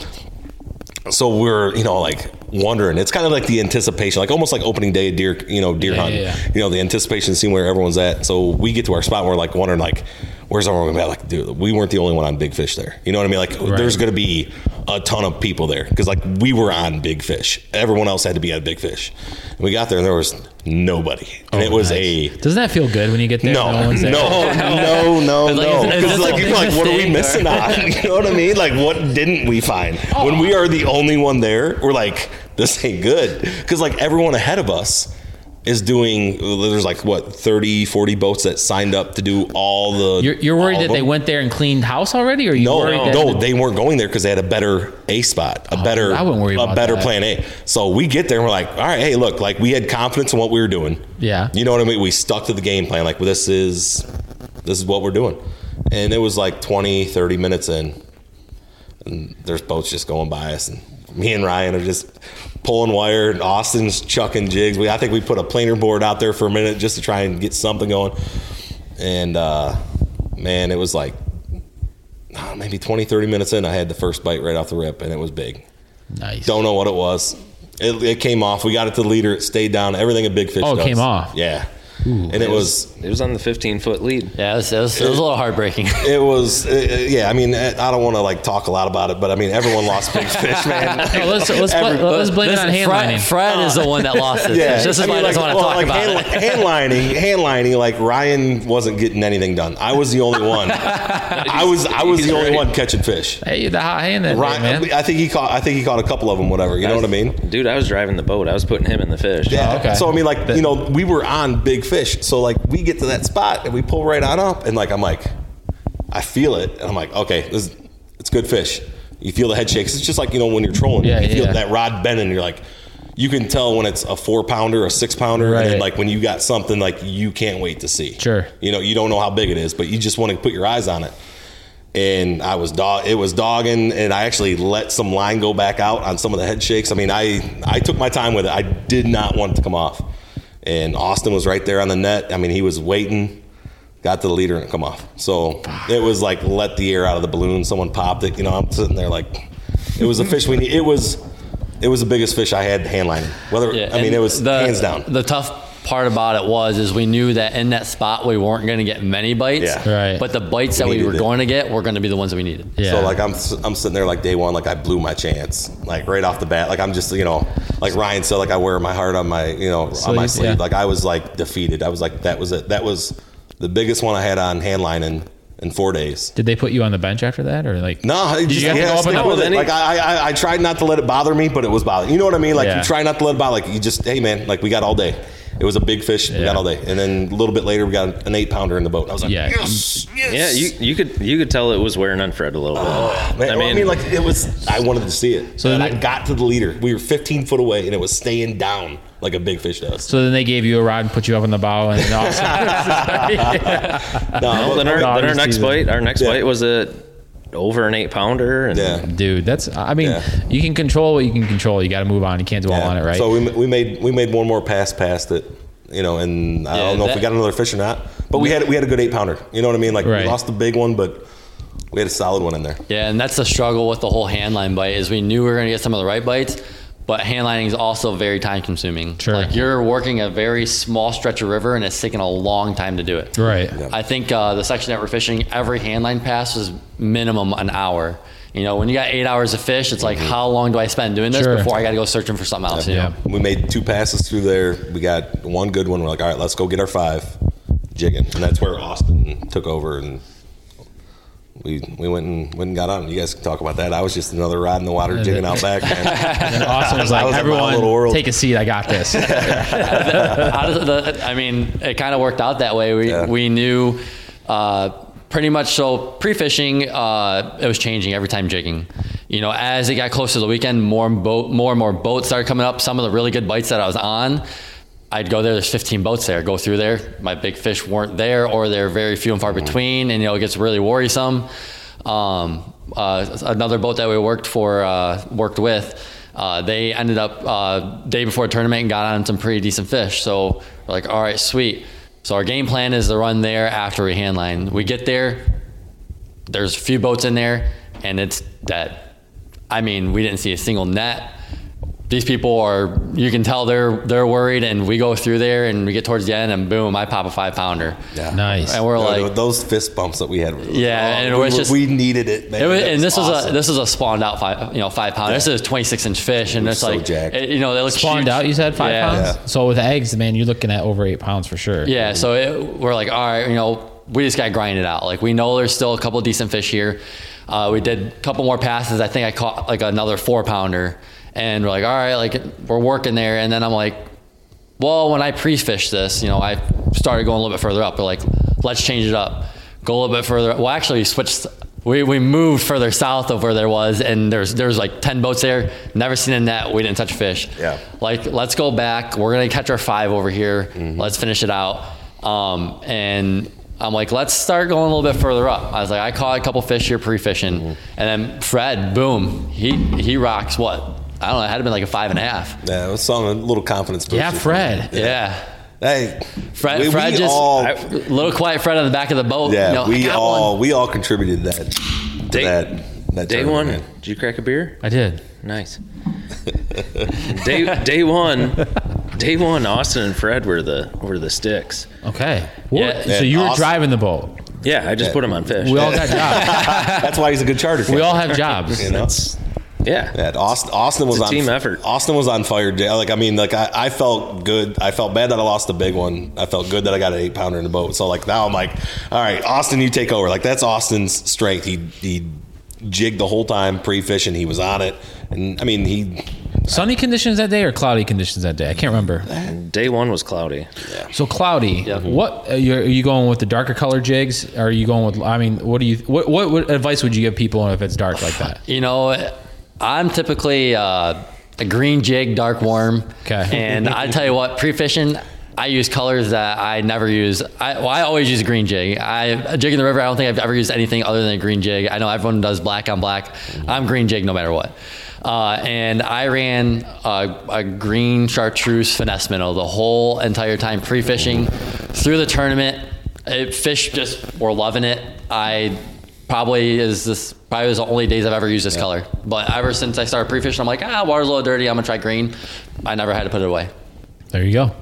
So we're you know like wondering. It's kind of like the anticipation, like almost like opening day of deer, you know, deer Yeah, hunting. yeah, yeah. You know, the anticipation, seeing where everyone's at. So we get to our spot, and we're like wondering like. Where's everyone gonna be? Like, dude, we weren't the only one on big fish there. You know what I mean? Like, there's gonna be a ton of people there because, like, we were on big fish. Everyone else had to be on big fish. And we got there, and there was nobody, and it oh, was Oh, Nice. a Doesn't that feel good when you get there? no, and one's no, [laughs] there? no, no, It's like, no. is- is Because this like you're like, what are we missing or- on? [laughs] You know what I mean? Like, what didn't we find when we oh. are the only one there? We're like, this ain't good because like everyone ahead of us is doing. There's like what 30, 40 boats that signed up to do all the. You're, you're worried that they went there and cleaned house already, or you No, worried that no, they weren't going there because they had a better A spot, a oh, better, Oh, I wouldn't worry a better that. plan A. So we get there and we're like, all right, hey, look, like we had confidence in what we were doing. Yeah. you know what I mean. We stuck to the game plan. Like well, this is this is what we're doing, and it was like 20, 30 minutes in, and there's boats just going by us, and me and Ryan are just pulling wire, and Austin's chucking jigs. We I think we put a planer board out there for a minute just to try and get something going, and uh, man, it was like uh, maybe 20, 30 minutes in, I had the first bite right off the rip, and it was big. nice. Don't know what it was. It, it came off. We got it to the leader. It stayed down. Everything a big fish. Oh, it does. came off. Yeah, and it was It was on the 15 foot lead. Yeah, it was, it was, it was a little heartbreaking. [laughs] it was uh, yeah. I mean, I don't want to like talk a lot about it, but I mean, everyone lost big fish, man. [laughs] No, let's let's, Every- bl- let's blame it on Listen, hand Fred, lining. Fred is the one that lost it. [laughs] Yeah, This is I mean, I doesn't want to well, talk like about hand, it. hand lining, hand lining. Like Ryan wasn't getting anything done. I was the only one. I was I was the only one catching fish. Hey, the hot hand that day, Ryan, man. I think he caught. I think he caught a couple of them. Whatever. You know what I mean? Dude, I was driving the boat. I was putting him in the fish. Yeah. Oh, okay. So I mean, like you know, we were on big fish. So like we get to that spot and we pull right on up, and like I'm like, I feel it, and I'm like, okay, this it's good fish. You feel the head shakes. It's just like you know when you're trolling, Yeah, you yeah, feel yeah. that rod bending. You're like, you can tell when it's a four pounder, a six pounder, and like when you got something like you can't wait to see. Sure. You know, you don't know how big it is, but you just want to put your eyes on it. And I was dog. It was dogging, and I actually let some line go back out on some of the head shakes. I mean, I I took my time with it. I did not want it to come off. And Austin was right there on the net. I mean, he was waiting, got to the leader and it come off. So it was like let the air out of the balloon. Someone popped it. You know, I'm sitting there like it was a fish we need. It was it was the biggest fish I had hand lining. Whether Yeah, I mean it was the, hands down. The tough part about it was is we knew that in that spot we weren't going to get many bites. Yeah. Right. But the bites that We we were it. going to get were going to be the ones that we needed. Yeah. So like I'm I'm sitting there like day one like I blew my chance like right off the bat like I'm just you know like Ryan said like I wear my heart on my you know on my Sleeve, sleeve yeah. like I was like defeated I was like that was it that was the biggest one I had on hand lining in four days. Did they put you on the bench after that, or like? No, Did just, you have to yeah, go up stick and with down? it. Like I, I, I tried not to let it bother me, but it was bothering. You know what I mean? Like Yeah. you try not to let it bother. Like you just, hey man, like we got all day. It was a big fish. We got all day, and then a little bit later, we got an eight pounder in the boat. I was like, Yeah. yes, yes. Yeah, you you could you could tell it was wearing on Fred a little bit. Oh, Man, I, mean, like it was. I wanted to see it. So So and then I got to the leader. We were 15 foot away, and it was staying down like a big fish does. So then they gave you a rod and put you up on the bow, and [laughs] all of a [laughs] sudden- No, then our, then our next teasing. bite, our next Yeah. bite was a over an eight pounder. And yeah. dude, that's. I mean, Yeah. you can control what you can control. You got to move on. You can't dwell Yeah. on it, right? So we, we made we made one more pass past it, you know, and I Yeah, don't know if we got another fish or not, but we had we had a good eight pounder. You know what I mean? Like Right. we lost the big one, but we had a solid one in there. Yeah, and that's the struggle with the whole hand line bite is we knew we were going to get some of the right bites, but hand lining is also very time consuming. Sure. Like you're working a very small stretch of river and it's taking a long time to do it. right. I think uh, the section that we're fishing, every hand line pass was minimum an hour. You know, when you got eight hours of fish, it's like, how long do I spend doing this Sure. before I got to go searching for something else? you Yeah. We made two passes through there. We got one good one. We're like, all right, let's go get our five jigging, and that's where Austin took over and. We, we went and went and got on. You guys can talk about that. I was just another rod in the water jigging out back. Man. [laughs] And Austin was like, was everyone, little world." take a seat. I got this. [laughs] Out of the, I mean, it kind of worked out that way. We, Yeah. we knew uh, pretty much so pre fishing, uh, it was changing every time jigging. You know, as it got closer to the weekend, more and, boat, more and more boats started coming up. Some of the really good bites that I was on, I'd go there. There's 15 boats there. Go through there. My big fish weren't there, or they're very few and far between, and you know it gets really worrisome. Um, uh, another boat that we worked for, uh, worked with, uh, they ended up uh, day before tournament and got on some pretty decent fish. So we're like, all right, sweet. So our game plan is to run there after we handline. We get there. There's a few boats in there, and it's dead. I mean, we didn't see a single net. These people are, you can tell they're they're worried, and we go through there, and we get towards the end, and boom, I pop a five pounder. Yeah. Nice. And we're No, like, no, those fist bumps that we had. were- Yeah, oh, and it we, was were- just- we needed it. Man. It was, and this was awesome. a this was a spawned out five you know five pound. This is a 26 inch fish, and it's so like jacked. it- you know they look Spawned huge. out, you said five Yeah. pounds? Yeah. So with eggs, man, you're looking at over eight pounds for sure. Yeah, so it, we're like, all right, you know, we just got to grind it out. Like we know there's still a couple decent fish here. Uh, we did a couple more passes. I think I caught like another four pounder, and we're like, all right, like we're working there. And then I'm like, well, when I pre-fished this, you know, I started going a little bit further up. We're like, let's change it up, go a little bit further. Well, actually, we switched. We, we moved further south of where there was, and there's there's like ten boats there. Never seen a net. We didn't touch fish. Yeah. Like, let's go back. We're gonna catch our five over here. Mm-hmm. Let's finish it out. Um, and I'm like, let's start going a little bit further up. I was like, I caught a couple fish here pre-fishing, Mm-hmm. and then Fred, boom, he he rocks what? I don't know. It had to been like a five and a half. Yeah, it was something a little confidence booster. Yeah, Fred. Yeah. Hey, Fred, we, Fred we just all, little quiet Fred on the back of the boat. yeah, you know, we all one. we all contributed that. To Day- that, that Day one, man. did you crack a beer? I did. Nice. [laughs] day day one, day one. Austin and Fred were the were the sticks. Okay. Yeah. so you were Awesome. driving the boat. Yeah, I just put him on fish. We all got jobs. [laughs] That's why he's a good charter. we all have jobs. you know. Yeah. Yeah, Austin, Austin was a on team effort. Austin was on fire. Like I mean, like I, I felt good. I felt bad that I lost the big one. I felt good that I got an eight pounder in the boat. So like now I'm like, all right, Austin, you take over. Like that's Austin's strength. He he jigged the whole time pre fishing. He was on it, and I mean he. Sunny conditions that day or cloudy conditions that day? I can't remember. Day one was cloudy. Yeah. So cloudy. Yep. What uh, are you, are you going with the darker color jigs? Or are you going with? I mean, what do you? What, what what advice would you give people if it's dark like that? You know, I'm typically uh, a green jig, dark worm. Okay. And I tell you what, pre-fishing, I use colors that I never use. I, well, I always use green jig. I jig in the river. I don't think I've ever used anything other than a green jig. I know everyone does black on black. I'm green jig no matter what. Uh, and I ran a, a green chartreuse finesse minnow the whole entire time pre-fishing through the tournament. It, fish just were loving it. I probably is this probably was the only days I've ever used this color. But ever since I started pre-fishing, I'm like, ah, water's a little dirty. I'm gonna try green. I never had to put it away. There you go.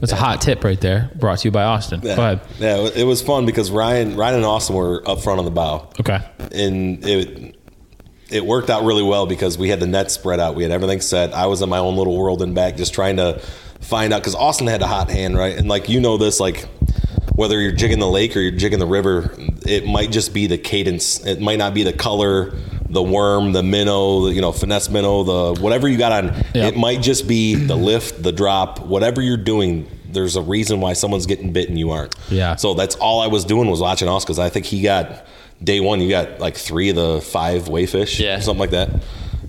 That's a hot tip right there. Brought to you by Austin. Yeah. Go ahead. Yeah, it- it was fun because Ryan, Ryan and Austin were up front on the bow, Okay. and it it worked out really well because we had the net spread out. We had everything set. I was in my own little world and back, just trying to find out because Austin had a hot hand, right? And like you know this, like whether you're jigging the lake or you're jigging the river, it might just be the cadence. It might not be the color, the worm, the minnow, the, you know, finesse minnow, the whatever you got on. Yeah. It might just be the lift, the drop, whatever you're doing. There's a reason why someone's getting bit and you aren't. Yeah. So that's all I was doing was watching because I think he got day one. You got like three of the five weigh fish, Yeah. something like that.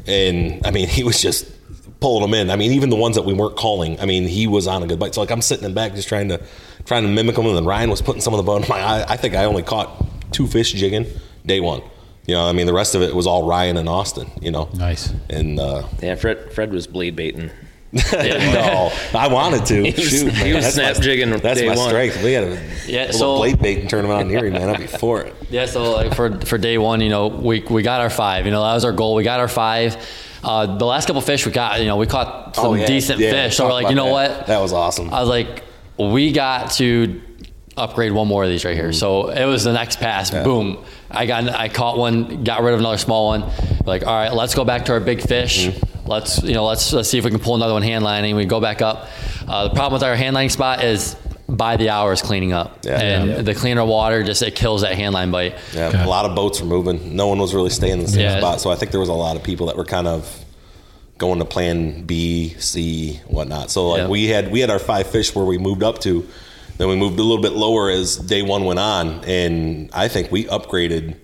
And I mean, [laughs] he was just pulling them in. I mean, even the ones that we weren't calling. I mean, he was on a good bite. So like I'm sitting in back just trying to trying to mimic them, and then Ryan was putting some of the bone in my eye. I think I only caught two fish jigging day one. You know, I mean, the rest of it was all Ryan and Austin. You know, Nice. and uh, Yeah, Fred Fred was blade baiting. [laughs] no, I wanted to. He was- Shoot, he was that's my- snap jigging That's day my one. strength. We had a Yeah, little so- blade baiting tournament on Erie, man. I'd be for it. [laughs] Yeah, so like for for day one, you know, we we got our five. You know, that was our goal. We got our five. Uh, the last couple fish we got, you know, we caught some Oh, yeah. decent Yeah, fish. So we're like, you know that. what? That was awesome. I was like, we got to upgrade one more of these right here. Mm. So it was the next pass. Boom. I got I caught one, got rid of another small one. Like, all right, let's go back to our big fish. Mm-hmm. Let's you know, let's, let's see if we can pull another one hand lining. We go back up. Uh, the problem with our hand lining spot is by the hours cleaning up, Yeah. and Yeah. the cleaner water just it kills that hand line bite. Yeah, Okay. a lot of boats were moving. No one was really staying in the same Yeah. spot. So I think there was a lot of people that were kind of going to plan B, C, whatnot. So like Yeah. we had we had our five fish where we moved up to. Then we moved a little bit lower as day one went on, and I think we upgraded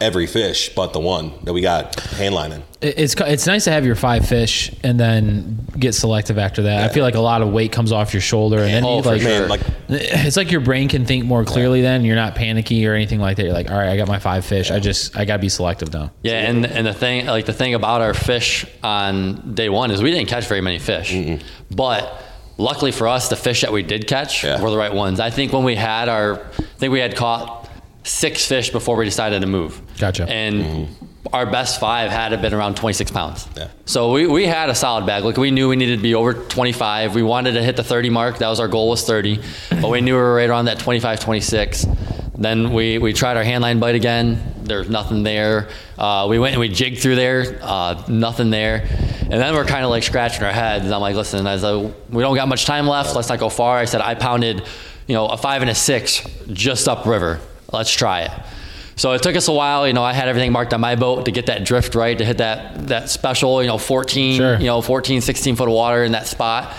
every fish but the one that we got hand lining. It's it's nice to have your five fish and then get selective after that. I feel like a lot of weight comes off your shoulder, and then Oh, you, like. Man, like [laughs] it's like your brain can think more clearly. Then you're not panicky or anything like that. You're like, all right, I got my five fish. I just I gotta be selective now. Yeah, and and the thing like the thing about our fish on day one is we didn't catch very many fish, but luckily for us, the fish that we did catch Yeah. were the right ones. I think when we had our, I think we had caught six fish before we decided to move. Gotcha. And our best five had to been around 26 pounds. Yeah. So we, we had a solid bag. Like we knew we needed to be over 25. We wanted to hit the 30 mark. That was our goal was 30, but we knew we were right around that 25, 26. Then we, we tried our handline bite again. There's nothing there. Uh, we went and we jigged through there. Uh, nothing there. And then we're kind of like scratching our heads. And I'm like, listen, I was like, we don't got much time left. Let's not go far. I said I pounded, you know, a five and a six just upriver. Let's try it. So it took us a while. You know, I had everything marked on my boat to get that drift right, to hit that that special, you know, 14, Sure. you know, 14, 16 foot of water in that spot.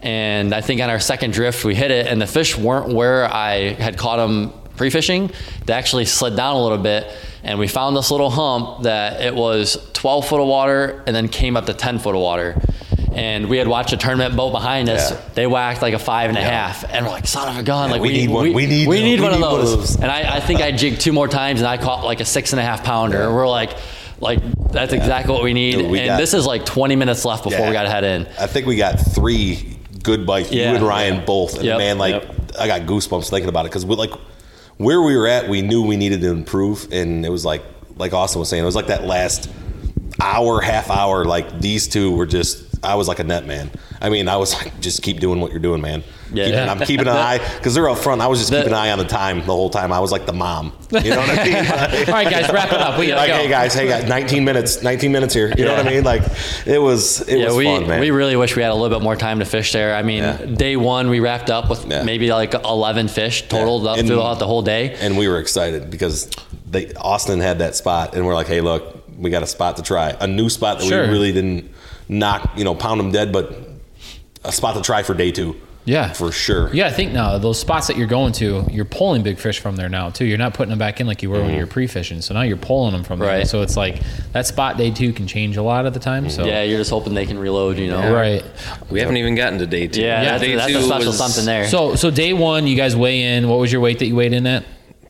And I think on our second drift, we hit it, and the fish weren't where I had caught them pre-fishing. They actually slid down a little bit, and we found this little hump that it was 12 foot of water, and then came up to 10 foot of water. And we had watched a tournament boat behind us. Yeah. They whacked like a five and a half, and we're like, "Son of a gun!" like we need one- we need- we need we one of need one of those. And I, I think I jigged two more times and I caught like a six and a half pounder. And we're like, like that's exactly what we need. Dude, we and got- this is like 20 minutes left before Yeah. we got to head in. I think we got three good bites. Yeah. You and Ryan both. And Yep. man, like Yep. I got goosebumps thinking about it because we like where we were at, we knew we needed to improve, and it was like like Austin was saying, it was like that last hour, half hour. Like these two were just. I was like a net man. I mean, I was like, just keep doing what you're doing, man. Yeah. Keep- Yeah. I'm keeping an eye because they're up front. I was just The- keeping an eye on the time the whole time. I was like the mom. You know what I mean? Like- [laughs] All right, guys, wrap it up. We gotta like, go. hey guys, hey guys, 19 minutes, 19 minutes here. You know what I mean? Like, it was, it Yeah, was we, fun, man. we really wish we had a little bit more time to fish there. I mean, Yeah. day one we wrapped up with Yeah. maybe like 11 fish total Yeah. up And- throughout the whole day. and we were excited because they Austin had that spot, and we're like, hey, look, we got a spot to try, a new spot that Sure. we really didn't knock, you know, pound them dead, but a spot to try for day two. Yeah. for sure. Yeah, gotta think now, those spots that you're going to, you're pulling big fish from there now too. You're not putting them back in like you were when mm-hmm. you were pre-fishing. So now you're pulling them from there. Right. So it's like that spot day two can change a lot of the time. So Yeah, you're just hoping they can reload, you know. right. We haven't even gotten to day two. Yeah, Yeah, that's, day that's a two special was something there. So so day one, you guys weigh in. What was your weight that you weighed in at?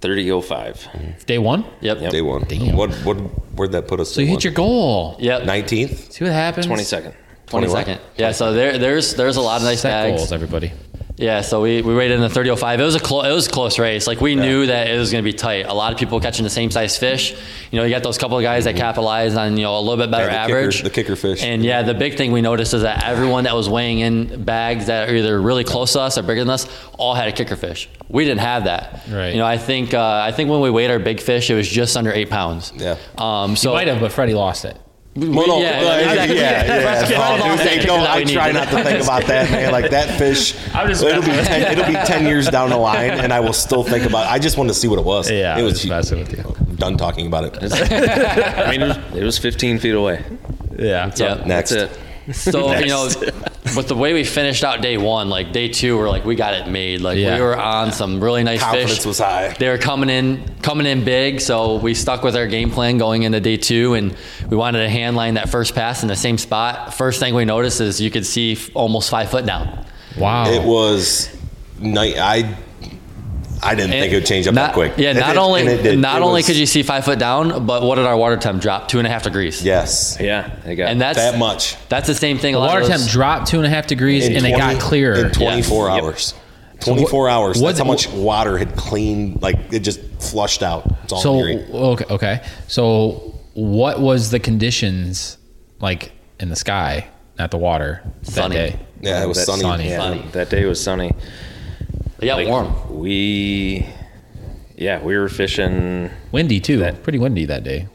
3005. Day one. yep. Day one. Damn. What what where'd that put us? So you hit your goal. Yep. nineteenth. See what happens. 22nd. 22nd. Yeah, so there, there's there's a lot of nice Set bags. goals, everybody. Yeah, so we, we rated in the 3005. It was a clo- it was a close race. Like we knew that it was going to be tight. A lot of people catching the same size fish. You know, you got those couple of guys that capitalized on you know a little bit better Yeah, the kicker- average. the kicker fish. And yeah, the big thing we noticed is that everyone that was weighing in bags that are either really close to us or bigger than us all had a kicker fish. We didn't have that. Right. You know, I think uh, I think when we weighed our big fish, it was just under eight pounds. Yeah. Um. So You might have, but Freddie lost it. Well, no, yeah, well, exactly. yeah, yeah. Fresh- Oh, fresh dude, lost that hey, kicker no, that we I try not to [laughs] think about that, man. Like that fish, [laughs] just it'll be ten, it'll be ten years down the line, and I will still think about. It. I just wanted to see what it was. Yeah, it was was messing with you. Done talking about it. [laughs] I mean, it was, it was 15 feet away. Yeah. Yeah. Next, That's it. So you know, with the way we finished out day one, like day two, we're like we got it made. Like Yeah. we were on some really nice confidence fish. was high. They were coming in, coming in big. So we stuck with our game plan going into day two, and we wanted to hand line that first pass in the same spot. First thing we noticed is you could see f- almost five foot down. Wow. It was night. I I didn't think it would change up not, that quick. Yeah, And not it- only did. not It only was- could you see five foot down, but what did our water temp drop? Two and a half degrees. Yes, Yeah, got and that's that much. That's the same thing. a the lot water of temp dropped two and a half degrees, In and it got clearer. in 24 Yes. hours. 24 hours. what- That's how much water had cleaned. Like it just flushed out. It's all So eerie. okay, okay. So what was the conditions like in the sky, not the water, Sunny. that day? Yeah, it was that- sunny. sunny. Yeah, Sunny. that day was sunny. Yeah, Like, warm. We, yeah, we were fishing. Windy too. That- Pretty windy that day.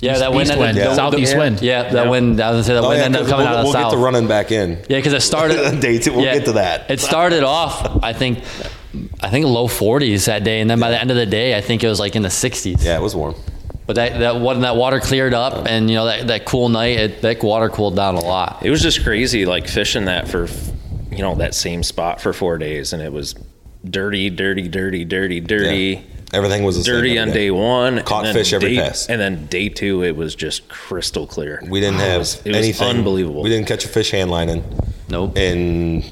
Yeah, that wind. East ended- wind, the- the- southeast yeah, wind. Yeah, that Yeah. wind. I was gonna say that Oh, wind yeah, ended up 'cause coming we'll, out of we'll the get south. to running back in. Yeah, because it started. [laughs] Day two, we'll get to that. It started off, I think, I think low 40s that day, and then by the end of the day, I think it was like in the 60s. Yeah, it was warm. But that that when that water cleared up, and you know that, that cool night, it, that water cooled down a lot. It was just crazy, like fishing that for, you know, that same spot for four days, and it was dirty, dirty, dirty, dirty, dirty. Yeah. Everything was Dirty on day. day one. Caught fish every day, pass. And then day two, it was just crystal clear. We didn't It have was- it was anything. unbelievable. We didn't catch a fish hand lining. Nope. And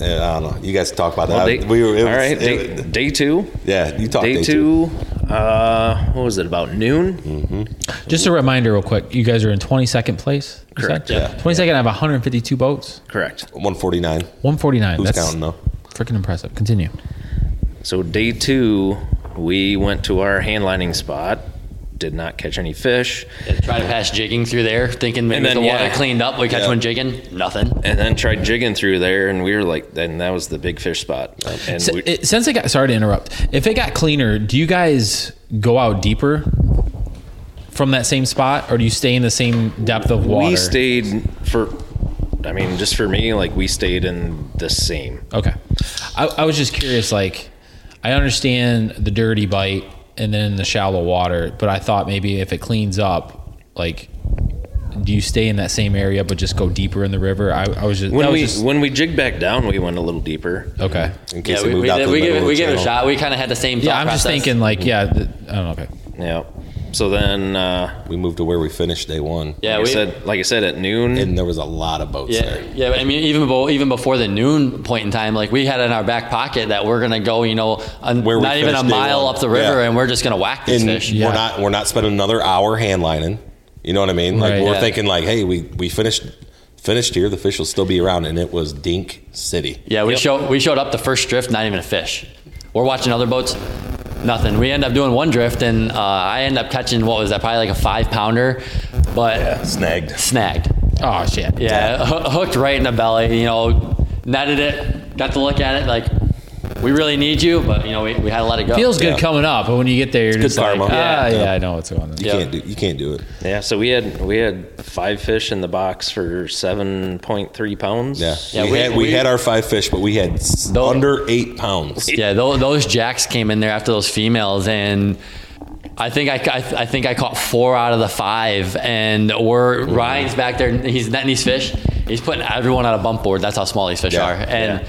I don't know. You guys talk about that. Well, day, we were. It all was, right, day, it- day two. yeah, you talked Day, two, uh, what was it, about noon? Just a reminder, real quick. You guys are in 22nd place. Correct, yeah. 22nd. I have 152 boats. Correct. 149. 149. Who's That's counting though? freaking impressive. Continue. So day two, we went to our hand lining spot. Did not catch any fish, Tried to pass jigging through there, thinking maybe then, the water yeah. cleaned up, we catch Yeah. one jigging. Nothing. and then tried jigging through there, and we were like, then that was the big fish spot. And S- we, it- since it got sorry to interrupt, if it got cleaner, do you guys go out deeper from that same spot, or do you stay in the same depth of water? we stayed for, I mean, just for me, like we stayed in the same. Okay, I, I was just curious. Like, I understand the dirty bite and then in the shallow water, but I thought maybe if it cleans up, like, do you stay in that same area but just go deeper in the river? I, I was just When was we just, when we jigged back down, we went a little deeper. okay. In case Yeah, they we, moved we, out did, to the we middle give it, we the give it a shot. We kind of had the same. Yeah, I'm just thinking like yeah, th- I don't know. Okay. Yeah. So then, uh, We moved to where we finished day one. Yeah, like we I said, like I said, at noon, And there was a lot of boats Yeah, there. yeah. but I mean, even bo- even before the noon point in time, like we had in our back pocket that we're gonna go, you know, a, Where not even a mile one. up the river, Yeah. and we're just gonna whack these And fish. Yeah. we're not we're not spending another hour hand lining. You know what I mean? Like Right. we're Yeah. thinking like, hey, we we finished finished here. The fish will still be around, and it was Dink City. Yeah, we Yep. showed we showed up the first drift, not even a fish. We're watching other boats, nothing. We end up doing one drift, and uh, I end up catching what was that? Probably like a five pounder, but Snagged. snagged. Oh shit. Yeah, hoo- [laughs] hooked right in the belly. You know, netted it. Got to look at it. Like we really need you, but you know we, we had to let it go. Feels good Yeah. coming up, but when you get there, you're just karma. like, ah, Yeah. yeah, I know what's going on. You Yeah. can't do you can't do it. yeah. So we had we had five fish in the box for seven point three pounds. Yeah, Yeah, we, we- had we, we- had our five fish, but we had s- Though- under eight pounds. Yeah, those, those jacks came in there after those females, and I think I, I, I think I caught four out of the five, and we're Ryan's back there. He's netting these fish. He's putting everyone on a bump board. That's how small these fish Yeah, are. And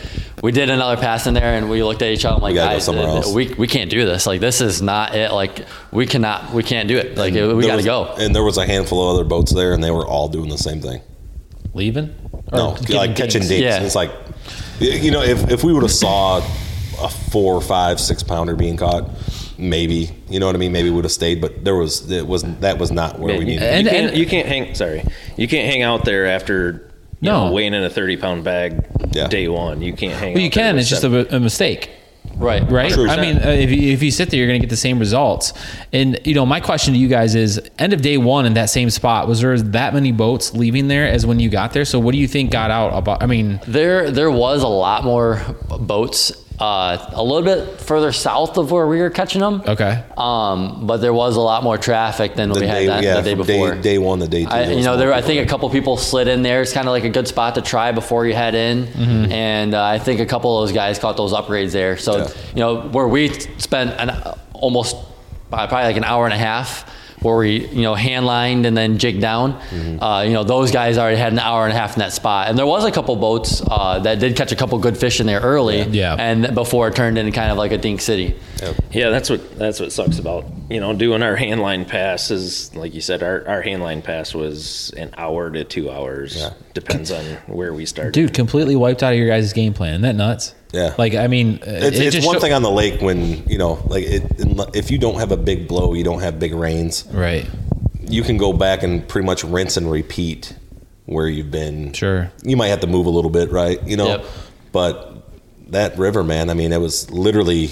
we did another pass in there, and we looked at each other. I'm like, gotta go somewhere uh, else." we we can't do this. Like this is not it. Like we cannot we can't do it. Like we got to was- go. And there was a handful of other boats there, and they were all doing the same thing. Leaving? Or No, getting like catching dinks? dinks. Yeah. It's like, you know, if, if we would have saw a four, five, six pounder being caught, maybe, you know what I mean? Maybe we would have stayed, but there was, it was, that was not where we needed. to be. And- you can't, and- you can't hang. Sorry, you can't hang out there after you No. know, weighing in a 30 pound bag Yeah. day one. You can't hang Well, you can. with It's just a, a mistake. Right. right? True. I mean, uh, if you, if you sit there, you're going to get the same results. And you know, my question to you guys is: end of day one in that same spot, was there that many boats leaving there as when you got there? So, what do you think got out about? I mean, There, there was a lot more boats uh, a little bit further south of where we were catching them. okay, Um, but there was a lot more traffic than The we had that, yeah, the day before. Day, day one, the day two. I, you know, there. I think a couple people slid in there. It's kind of like a good spot to try before you head in, and uh, I think a couple of those guys caught those upgrades there. So Yeah. you know, where we spent an almost uh, probably like an hour and a half. Where we, you know, hand lined and then jigged down. Mm-hmm. Uh, you know, those guys already had an hour and a half in that spot, and there was a couple boats uh, that did catch a couple good fish in there early. Yeah. And before it turned into kind of like a dink city. Yeah, that's what that's what sucks about you know doing our handline pass is like you said our our handline pass was an hour to two hours Yeah. depends on where we start. dude, completely wiped out of your guys' game plan. Isn't that nuts? Yeah. Like, I mean, uh, It's, it it's just one sho- thing on the lake when you know, like it, if you don't have a big blow, you don't have big rains. right? You can go back and pretty much rinse and repeat where you've been. Sure. You might have to move a little bit, right? You know, Yep. but that river, man. I mean, it was literally,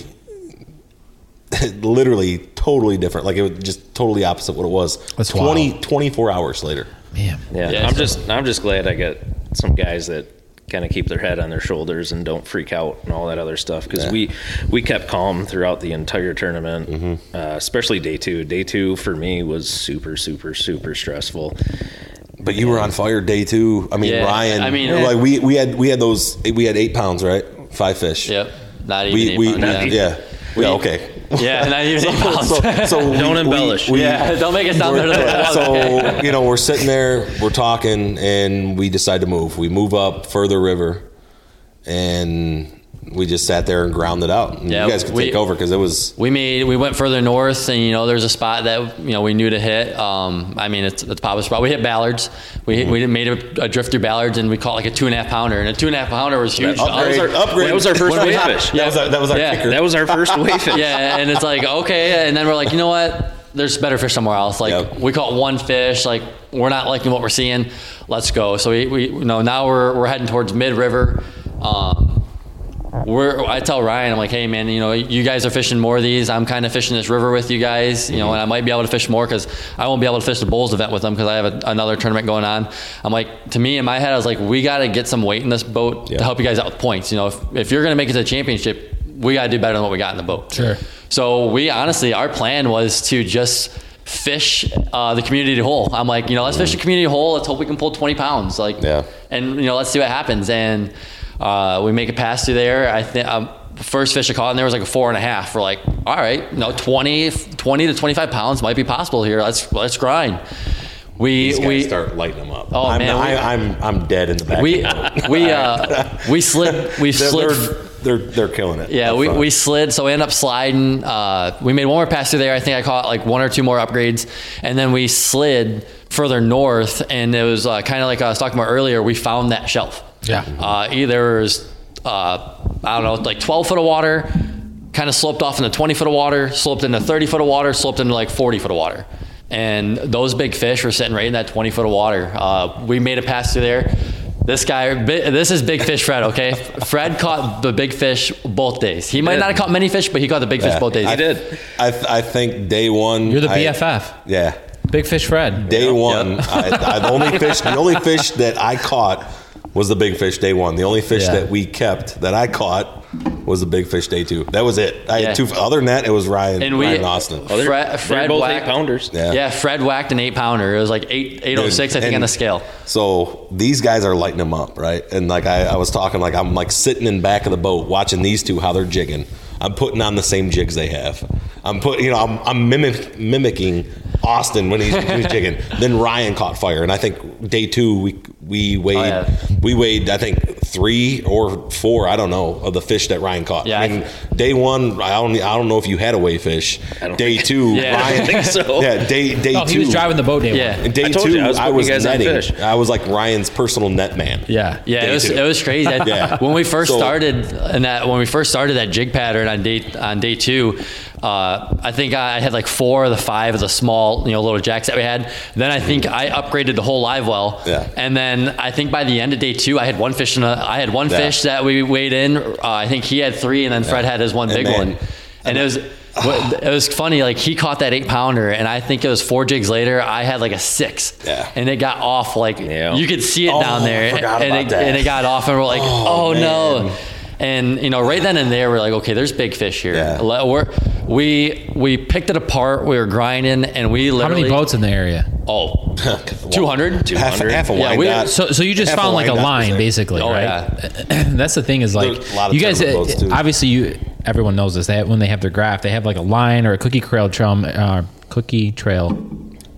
[laughs] literally totally different. Like it was just totally opposite what it was. That's 20, wild. 24 hours later. Man, Yeah, Yeah, I'm so- just I'm just glad I got some guys that kind of keep their head on their shoulders and don't freak out and all that other stuff because Yeah. we we kept calm throughout the entire tournament, uh, especially day two. Day two for me was super super super stressful. But you were on fire day two. I mean, Yeah, Ryan. I mean- like we we had we had those we had eight pounds, right? Five fish. Yep. Not even. We eight we pounds, yeah. yeah. yeah. Okay. Yeah, not even eight pounds. So, so Don't we- embellish. we- yeah, don't make it sound better than so you know we're sitting there we're talking and we decide to move we move up further river and we just sat there and ground it out and Yeah, you guys could we- take over because it was we made we went further north, and you know there's a spot that you know we knew to hit. Um, I mean it's it's a popular spot. We hit Ballards. We hit, we made a, a drift through Ballards, and we caught like a two and a half pounder, and a two and a half pounder was huge. Upgrade. I was like- upgrade. That was our first When we wave hop- fish. that was our, that was our Yeah. kicker That was our first wave [laughs] fish. yeah, and it's like okay, and then we're like, you know what? There's better fish somewhere else. Like Yep. we caught one fish. Like we're not liking what we're seeing. Let's go. So we, we you know now we're we're heading towards mid river. Um, we're I tell Ryan I'm like, hey man, you know you guys are fishing more of these. I'm kind of fishing this river with you guys. You know, and I might be able to fish more because I won't be able to fish the Bulls event with them because I have a, another tournament going on. I'm like, to me in my head, I was like, we got to get some weight in this boat Yeah. to help you guys out with points. You know, if, if you're gonna make it to the championship, we got to do better than what we got in the boat. Sure. So we honestly, our plan was to just fish uh, the community hole. I'm like, you know, let's fish the community hole. Let's hope we can pull 20 pounds. Like, Yeah. and you know, let's see what happens. And uh, we make a pass through there. I think um, first fish I caught in there was like a four and a half. We're like, all right, no, know, 20, 20 to 25 pounds might be possible here. Let's let's grind. We these guys we start lighting them up Oh, I'm, man, we- I, I'm I'm dead in the back we of the boat. we uh, we slid we they're, slid they're, they're they're killing it Yeah, we, front. we slid, so we end up sliding. Uh, we made one more pass through there. I think I caught like one or two more upgrades, and then we slid further north, and it was uh, kind of like I was talking about earlier. We found that shelf. Yeah. Uh, either was uh, I don't know, like 12 foot of water, kind of sloped off into 20 foot of water, sloped into 30 foot of water, sloped into like 40 foot of water. And those big fish were sitting right in that 20 foot of water. Uh, we made a pass through there. This guy, this is Big Fish Fred, okay? Fred caught the big fish both days. He might did. not have caught many fish, but he caught the big fish both days. I did. I, th- I think day one you're the I- BFF, yeah Big Fish Fred. Day one, I, I, the only fish, the only fish that I caught was the big fish. Day one, the only fish Yeah. that we kept that I caught was the big fish. Day two, that was it. I Yeah. had two. Other than that, it was Ryan, And we- Ryan Austin. Oh, they're, Fred- they're Fred both whacked- eight pounders. Yeah. Yeah, Fred whacked an eight pounder. It was like eight eight oh six, I think, And- on the scale. So these guys are lighting them up, right? And like I, I was talking, like I'm like sitting in back of the boat watching these two how they're jigging. I'm putting on the same jigs they have. I'm put, you know, I'm, I'm mimic, mimicking Austin when he's, when he's jigging. [laughs] Then Ryan caught fire, and I think day two we we weighed Oh, yeah. we weighed I think three or four I don't know of the fish that Ryan caught. Yeah, I I mean, th- day one I don't I don't know if you had a weigh fish. Day think- two, [laughs] Yeah, I don't think so. [laughs] Yeah, day day Oh, two. he was driving the boat day Yeah. one. Day I two, you, I was I was you guys on netting. fish. I was like Ryan's personal net man. Yeah. Yeah, Day it was two. it was crazy. Yeah. When we first So- started and that when we first started that jig pattern on day on day two, Uh, I think I had like four of the five of the small, you know, little jacks that we had. Then I think I upgraded the whole live well. Yeah. And then I think by the end of day two, I had one fish in a, I had one Yeah. fish that we weighed in. Uh, I think he had three, and then Fred had his one And big man- one. And it was, it was funny. Like he caught that eight pounder, and I think it was four jigs later. I had like a six. Yeah. And it got off. Like Yeah. you could see it Oh, down there, and it, and it got off, and we're like, Oh, oh, no. Man. And you know, right then and there, we're like, okay, there's big fish here. Yeah. We're, we we picked it apart. We were grinding, and we How many boats in the area? Oh, [laughs] 200? half, half a Yeah, wine we- dot. So, so you just half found like a wine dot was line, there. basically, Oh, right? [clears throat] That's the thing is like a lot of you guys. boats, too. obviously, you everyone knows this. They when they have their graph, they have like a line or a cookie trail trail, uh, cookie trail,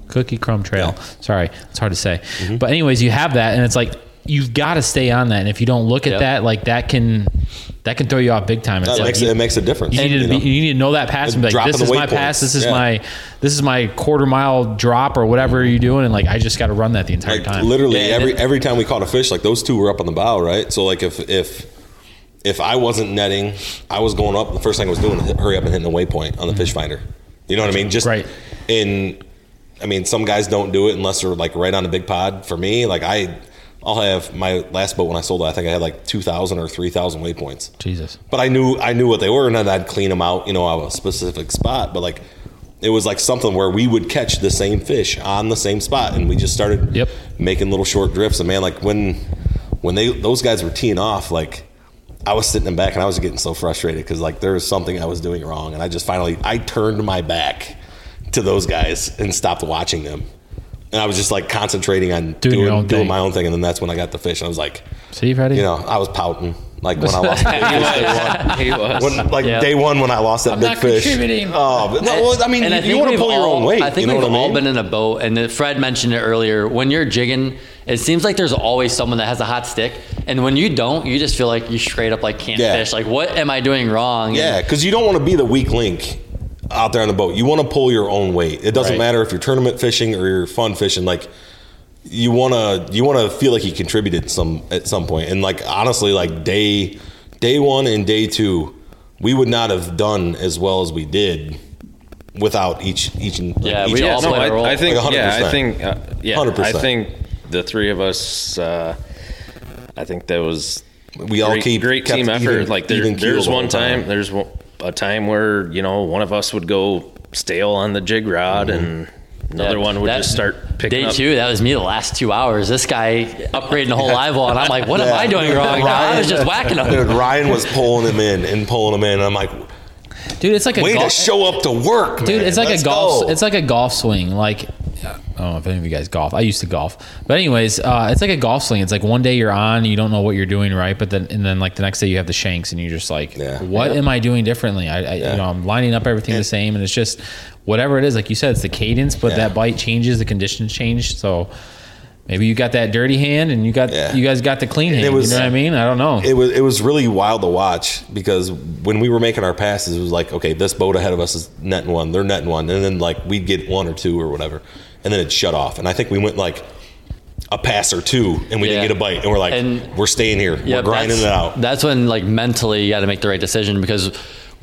cookie crumb trail. Sorry, it's hard to say. Mm-hmm. But anyways, you have that, and it's like you've got to stay on that. And if you don't look at Yep. that, like that can that can throw you off big time. It's That like makes, you, it makes a difference. you need to you be, know? you need to know that pass and be like, this is my waypoints. pass. This is Yeah. my this is my quarter mile drop or whatever you're doing, and like I just got to run that the entire like time. literally Yeah, every it- every time we caught a fish, like those two were up on the bow, right? So like if if if I wasn't netting, I was going up. The first thing I was doing, was hurry up and hitting the waypoint on the fish mm-hmm. finder. You know what I mean? Just Right. In, I mean, some guys don't do it unless they're like right on a big pod. For me, like I, I'll have my last boat when I sold it. I think I had like two thousand or three thousand waypoints. Jesus. But I knew I knew what they were, and then I'd clean them out, you know, on a specific spot. But like, it was like something where we would catch the same fish on the same spot, and we just started Yep. making little short drifts. And man, like when when they those guys were teeing off, like I was sitting in back, and I was getting so frustrated because like there was something I was doing wrong, and I just finally I turned my back to those guys and stopped watching them. And I was just like concentrating on Doing doing, your doing, my own thing, and then that's when I got the fish. And I was like, See, Freddie? you know, I was pouting like when I lost [laughs] the big fish. he was. When, like Yeah. day one when I lost that I'm big not fish. Oh, but no, well, I mean, And you, I think want to we've pull your own weight. I think you know we've what I all mean? been in a boat, and then Fred mentioned it earlier. When you're jigging, it seems like there's always someone that has a hot stick, and when you don't, you just feel like you straight up like can't Yeah. fish. Like, what am I doing wrong? yeah, because you don't want to be the weak link out there on the boat. You want to pull your own weight. It doesn't Right. matter if you're tournament fishing or you're fun fishing. Like you want to, you want to feel like you contributed some at some point. And like honestly, like day day one and day two, we would not have done as well as we did without each each. Like, Yeah, each we all episode. played I, a role. I think Like yeah, 100%. I think uh, yeah, 100%. I think the three of us. Uh, I think that was We all great, keep great team effort. even- like there, even keel there's the whole one time, there's one, a time where you know one of us would go stale on the jig rod Mm-hmm. and another Yeah, one would that- just start picking Day up. two, that was me the last two hours. This guy upgrading the whole live wall, and I'm like, what am I doing wrong? now? I was just whacking him. Dude, Ryan was pulling him in and pulling him in. And I'm like, Dude, it's like a way to show up to work, dude. man. It's like Let's a golf. go. It's like a golf swing. Like I don't know if any of you guys golf. I used to golf, but anyways, uh, it's like a golf swing. It's like one day you're on, you don't know what you're doing right, but then and then like the next day you have the shanks, and you're just like, Yeah. what am I doing differently? I, I Yeah. you know I'm lining up everything the same, and it's just whatever it is. Like you said, it's the cadence, but Yeah. that bite changes, the conditions change. So maybe you got that dirty hand, and you got Yeah. you guys got the clean hand. was- you know what I mean? I don't know. it was it was really wild to watch because when we were making our passes, it was like, okay, this boat ahead of us is netting one, they're netting one, and then like we'd get one or two or whatever, and then it shut off. And I think we went like a pass or two, and we Yeah. didn't get a bite, and we're like, And- we're staying here, Yeah, we're grinding it out. That's when like mentally you got to make the right decision because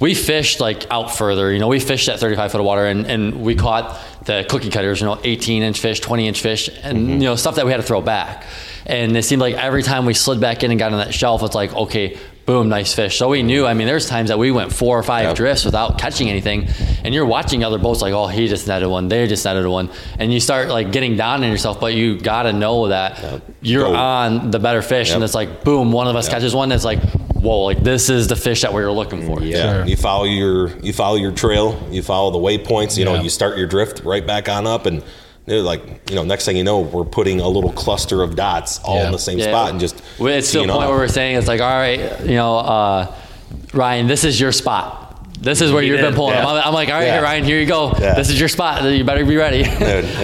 we fished like out further. You know, we fished at 35 foot of water and, and we caught the cookie cutters. You know, 18 inch fish, 20 inch fish, and Mm-hmm. you know stuff that we had to throw back. And it seemed like every time we slid back in and got on that shelf, it's like okay. Boom, nice fish. So we knew. I mean, there's times that we went four or five Yep. drifts without catching anything, and you're watching other boats like, oh, he just netted one, they just netted one, and you start like getting down on yourself. But you got to know that you're Go. on the better fish, and it's like boom, one of us catches one that's like, whoa, like this is the fish that we were looking for. Yeah, Sure. you follow your you follow your trail, you follow the waypoints. You know, you start your drift right back on up, and they're like, you know, next thing you know, we're putting a little cluster of dots all Yeah. in the same Yeah. spot, and just It's the point off. where we're saying it's like, all right, you know, uh, Ryan, this is your spot. This is where He you've been pulling yeah. them. I'm, I'm like, all right, Yeah. here, Ryan, here you go. Yeah. This is your spot. You better be ready. Dude, [laughs]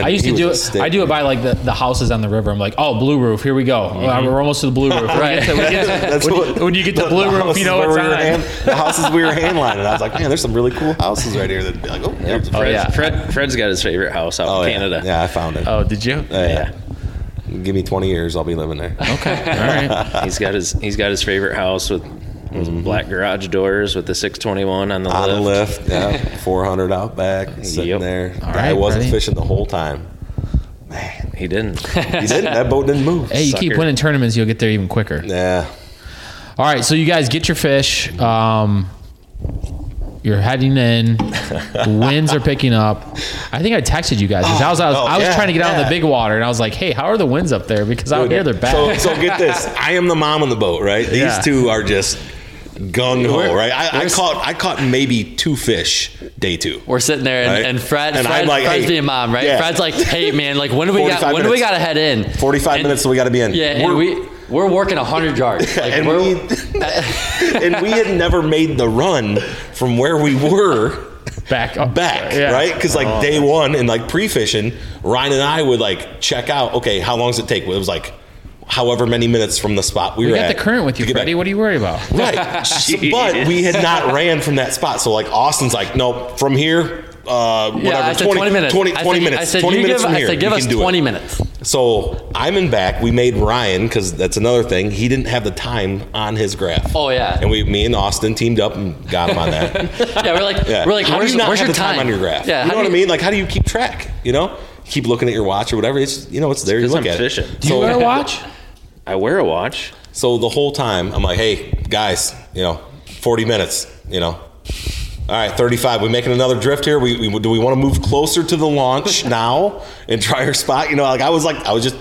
I used to do it. stick. I do it by like the, the houses on the river. I'm like, oh, blue roof. Here we go. Uh, We're almost to the blue roof. Right. [laughs] When you get to- when you get to- when you- when you get to blue the roof, houses you know where it's we were on. hand- the houses we were handlining. I was like, man, there's some really cool houses right here. That'd be like, oh, yeah. Fred, Oh, yeah. Fred, Fred's got his favorite house out Oh, in. Canada. Yeah, I found it. Oh, did you? yeah. Give me 20 years, I'll be living there. Okay. [laughs] All right. He's got his he's got his favorite house with black garage doors with the 621 on the on the lift. lift, yeah, [laughs] 400 out back, sitting Yep. there. All Guy right, wasn't ready? fishing the whole time. Man, He didn't. [laughs] he didn't. that boat didn't move. Hey, you keep winning tournaments, you'll get there even quicker. Yeah, All right, so you guys get your fish. Um, you're heading in. [laughs] Winds are picking up. I think I texted you guys. 'cause I was, I was, Oh, I was yeah, trying to get out in the big water, and I was like, "Hey, how are the winds up there?" Because out here they're So, bad. so get this. I am the mom on the boat, right? These Yeah. two are just gung ho, right? I, I caught I caught maybe two fish day two. We're sitting there, and, Right. and Fred, And Fred I'm like, Fred's hey, being mom, right? yeah. Fred's like, "Hey, man, like when do we got 45 [laughs] when do we minutes. got to head in? 45 minutes, so we got to be in. Yeah, We're- and we we're working hundred yards. [laughs] Like and we're, [laughs] and we had never made the run from where we were back up. back, Yeah. right? Because like oh. day one and like pre-fishing, Ryan and I would like check out. Okay, how long does it take? It was like however many minutes from the spot we We were got at. the current with you, get back. What are you worried about? [laughs] Right. So- but we had not ran from that spot. So like Austin's like, no, from here, uh, whatever, yeah, I said 20, minutes. 20, I 20 said, minutes. I said, 20 you minutes give, from I here. said, give you us twenty it. minutes. So I'm in back. We made Ryan because that's another thing. He didn't have the time on his graph. Oh, yeah. And we, me and Austin teamed up and got him on that. [laughs] Yeah, we're like, Yeah. we're like, how where's, do you not where's have your the time? time on your graph? Yeah, you know do what I mean? Like, how do you keep track? You know, keep looking at your watch or whatever. It's you know, it's there. You 'cause look I'm at fishing. it. Do you wear a [laughs] watch? I wear a watch. So the whole time, I'm like, hey, guys, you know, 40 minutes, you know. All right, 35. We making another drift here? We, we do we want to move closer to the launch [laughs] now and try our spot? You know, like I was like, I was just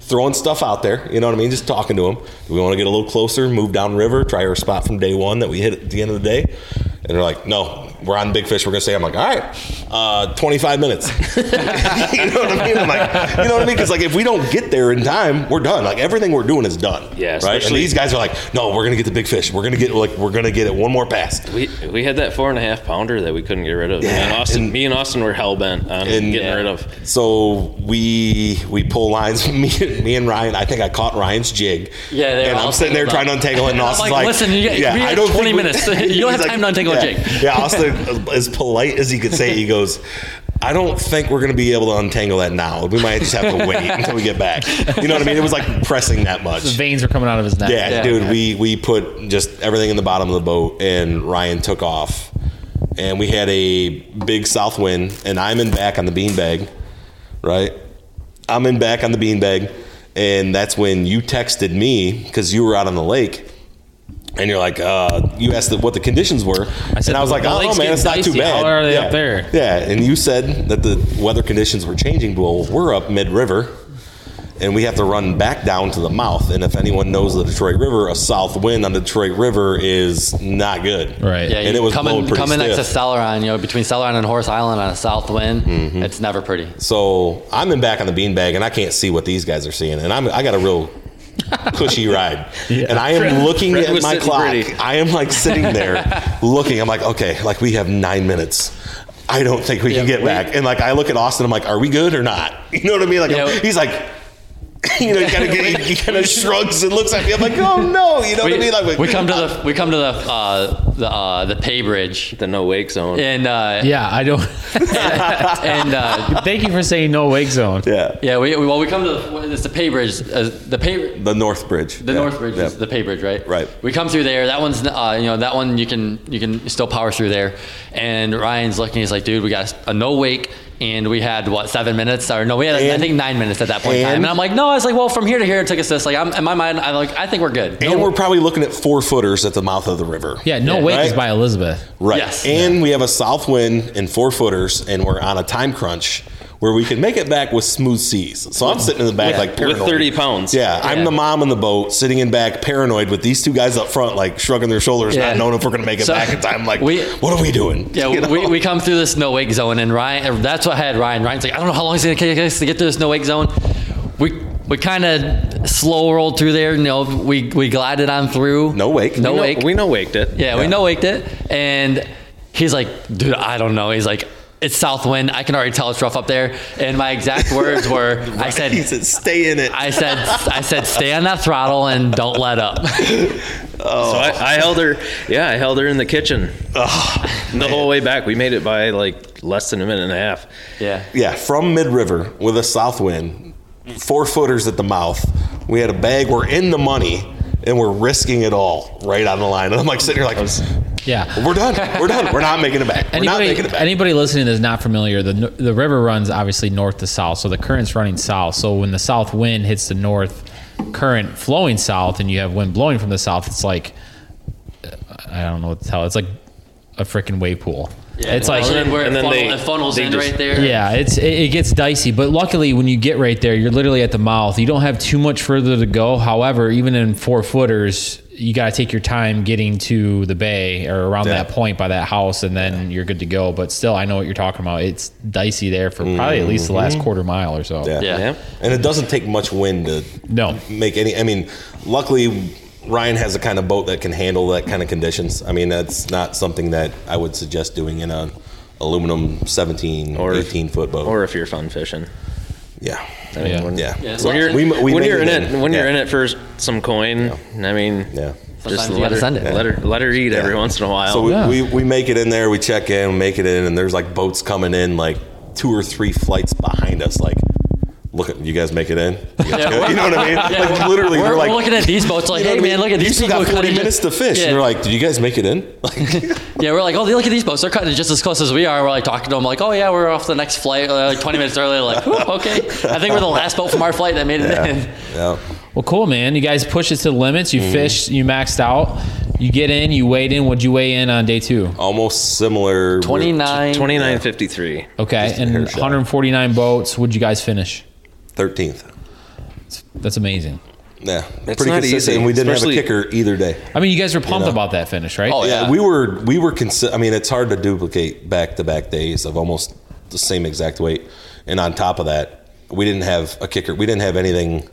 throwing stuff out there. You know what I mean? Just talking to them. Do we want to get a little closer, move down river, try our spot from day one that we hit at the end of the day? And they're like, no, we're on big fish. We're gonna say, I'm like, all right, uh, 25 minutes. [laughs] you know what I mean? I'm like, you know what I mean? Because like if we don't get there in time, we're done. Like everything we're doing is done. Yeah, right. And these guys are like, no, we're gonna get the big fish. We're gonna get like we're gonna get it one more pass. We we had that four and a half pounder that we couldn't get rid of. Yeah, and Austin, and- me and Austin were hell bent on And- getting Yeah. rid of. So we we pull lines. [laughs] Me, me and Ryan. I think I caught Ryan's jig. Yeah, and I'm sitting there trying to untangle it. And [laughs] I'm Austin's like, like, "Listen, you- we have 20 think we-" minutes. You don't have He's time to untangle a yeah. jig. Yeah, Austin, [laughs] as polite as he could say, he goes. I don't think we're going to be able to untangle that now. We might just have to wait [laughs] until we get back. You know what I mean? It was like pressing that much. The veins were coming out of his neck. Yeah, Yeah. dude, we we put just everything in the bottom of the boat, and Ryan took off, and we had a big south wind, and I'm in back on the beanbag, right? I'm in back on the beanbag, and that's when you texted me because you were out on the lake. And you're like, uh, you asked the, what the conditions were, I said and I was the- like, the oh lake's man, it's not getting too bad. How are they yeah. up there? Yeah, and you said that the weather conditions were changing. Well, we're up mid river, and we have to run back down to the mouth. And if anyone knows the Detroit River, a south wind on the Detroit River is not good. Right. Yeah, and it was coming blowing pretty coming next to stiff. Celeron, you know, between Celeron and Horse Island on a south wind, Mm-hmm. it's never pretty. So I'm in back on the beanbag, and I can't see what these guys are seeing, and I'm I got a real cushy ride, and I am looking Fred at my clock. pretty. I am like sitting there [laughs] looking. I'm like, okay, like we have nine minutes. I don't think we can get we- back. And like I look at Austin, I'm like, are we good or not? [laughs] You know what I mean? Like Yeah. he's like. [laughs] You know, he kind of he kind of shrugs and looks at me. I'm like, oh no, you know what I mean? Like we come to the we come to the uh, the uh, the pay bridge The no wake zone. and uh, Yeah, I don't. [laughs] and uh, Thank you for saying no wake zone. yeah, yeah we, we- well we come to the, it's the pay bridge uh, the pay the North Bridge, the Yeah. North Bridge Yeah. is the pay bridge, right? Right. We come through there. That one's, uh, you know, that one you can you can still power through there. And Ryan's looking. He's like, dude, we got a no wake, and we had what seven minutes or no, we had I think nine minutes at that point in time. and- And I'm like, no, I was like, well, from here to here it took us this. Like, I'm in my mind, I'm like, I think we're good. And we're probably looking at four footers at the mouth of the river. Yeah, no Yeah, wake is right? by Elizabeth. Right. Yes. And we have a south wind and four footers, and we're on a time crunch where we can make it back with smooth seas. So I'm sitting in the back Yeah, like with 30 pounds. Yeah, I'm the mom in the boat, sitting in back, paranoid, with these two guys up front, like shrugging their shoulders, Yeah. not knowing if we're going to make it So, back in time. Like, we- what are we doing? Yeah, [laughs] You know? we, we come through this no wake zone, and Ryan, that's what I had Ryan. Ryan's like, I don't know how long it's going to take us to get through this no wake zone. We we kind of slow rolled through there. You know, we we glided on through. No wake. No we know, wake. We no waked it. Yeah, we no waked it, and he's like, dude, I don't know. He's like, it's south wind. I can already tell it's rough up there. And my exact words were, [laughs] I said, he said, "Stay in it." I said, I said, stay on that throttle and don't let up. [laughs] Oh. So I, I held her. Yeah, I held her in the kitchen oh, [laughs] the whole way back. We made it by like less than a minute and a half. Yeah. Yeah, from mid river with a south wind, four footers at the mouth. We had a bag. We're in the money, and we're risking it all right on the line. And I'm like sitting here like, Yeah. we're done. We're done. We're not making it back. We're not Anybody, making it back. anybody listening that's not familiar, the the river runs obviously north to south, so the current's running south. So when the south wind hits the north current flowing south, and you have wind blowing from the south, it's like I don't know what to tell. It's like a freaking wave pool. Yeah, it's like Especially where and it, then funnel, they- it funnels they in just- right there. yeah, it's it, it gets dicey. But luckily, when you get right there, you're literally at the mouth. You don't have too much further to go. However, even in four footers, you got to take your time getting to the bay or around Yeah. that point by that house, and then you're good to go. But still, I know what you're talking about. It's dicey there for probably at least the last quarter mile or so. Mm-hmm. Yeah. Yeah. Yeah. And it doesn't take much wind to No. make any. I mean, luckily Ryan has a kind of boat that can handle that kind of conditions. I mean, that's not something that I would suggest doing in a aluminum 17, Or if- 18 foot boat. Or if you're fun fishing. Yeah. I mean, Yeah. when, Yeah. Yeah, when you're, We- we when you're it in in. it, when you're in it for some coin, I mean, Yeah. just Sometimes you let gotta her, send it. let her, let her eat every once in a while. So we, Yeah. we, we make it in there, we check in, we make it in, and there's like boats coming in like two or three flights behind us. Like, look at you guys make it in. You, [laughs] Yeah, You know what I mean? Yeah, like literally, we're, we're, like looking at these boats like, you know hey what I man, mean? look at You these still people got 40 cutting minutes to fish. Yeah. And you're like, did you guys make it in? [laughs] Like, Yeah, we're like, oh, look at these boats. They're cutting it just as close as we are. We're like talking to them, like, oh yeah, we're off the next flight, uh, like 20 minutes early. Like, okay, I think we're the last boat from our flight that made it in. yeah. Well, cool, man. You guys push it to the limits. Mm-hmm. You fish. You maxed out. You get in. You weighed in. What'd you weigh in on day two? Almost similar. 29. 29.53. Okay, and 149 boats. What'd you guys finish? 13th. That's amazing. Yeah. It's pretty not consistent. easy, And we didn't especially- have a kicker either day. I mean, you guys were pumped know? about that finish, right? Oh, Yeah, Yeah. we were we were consi- I mean, it's hard to duplicate back to back days of almost the same exact weight, and on top of that, we didn't have a kicker. We didn't have anything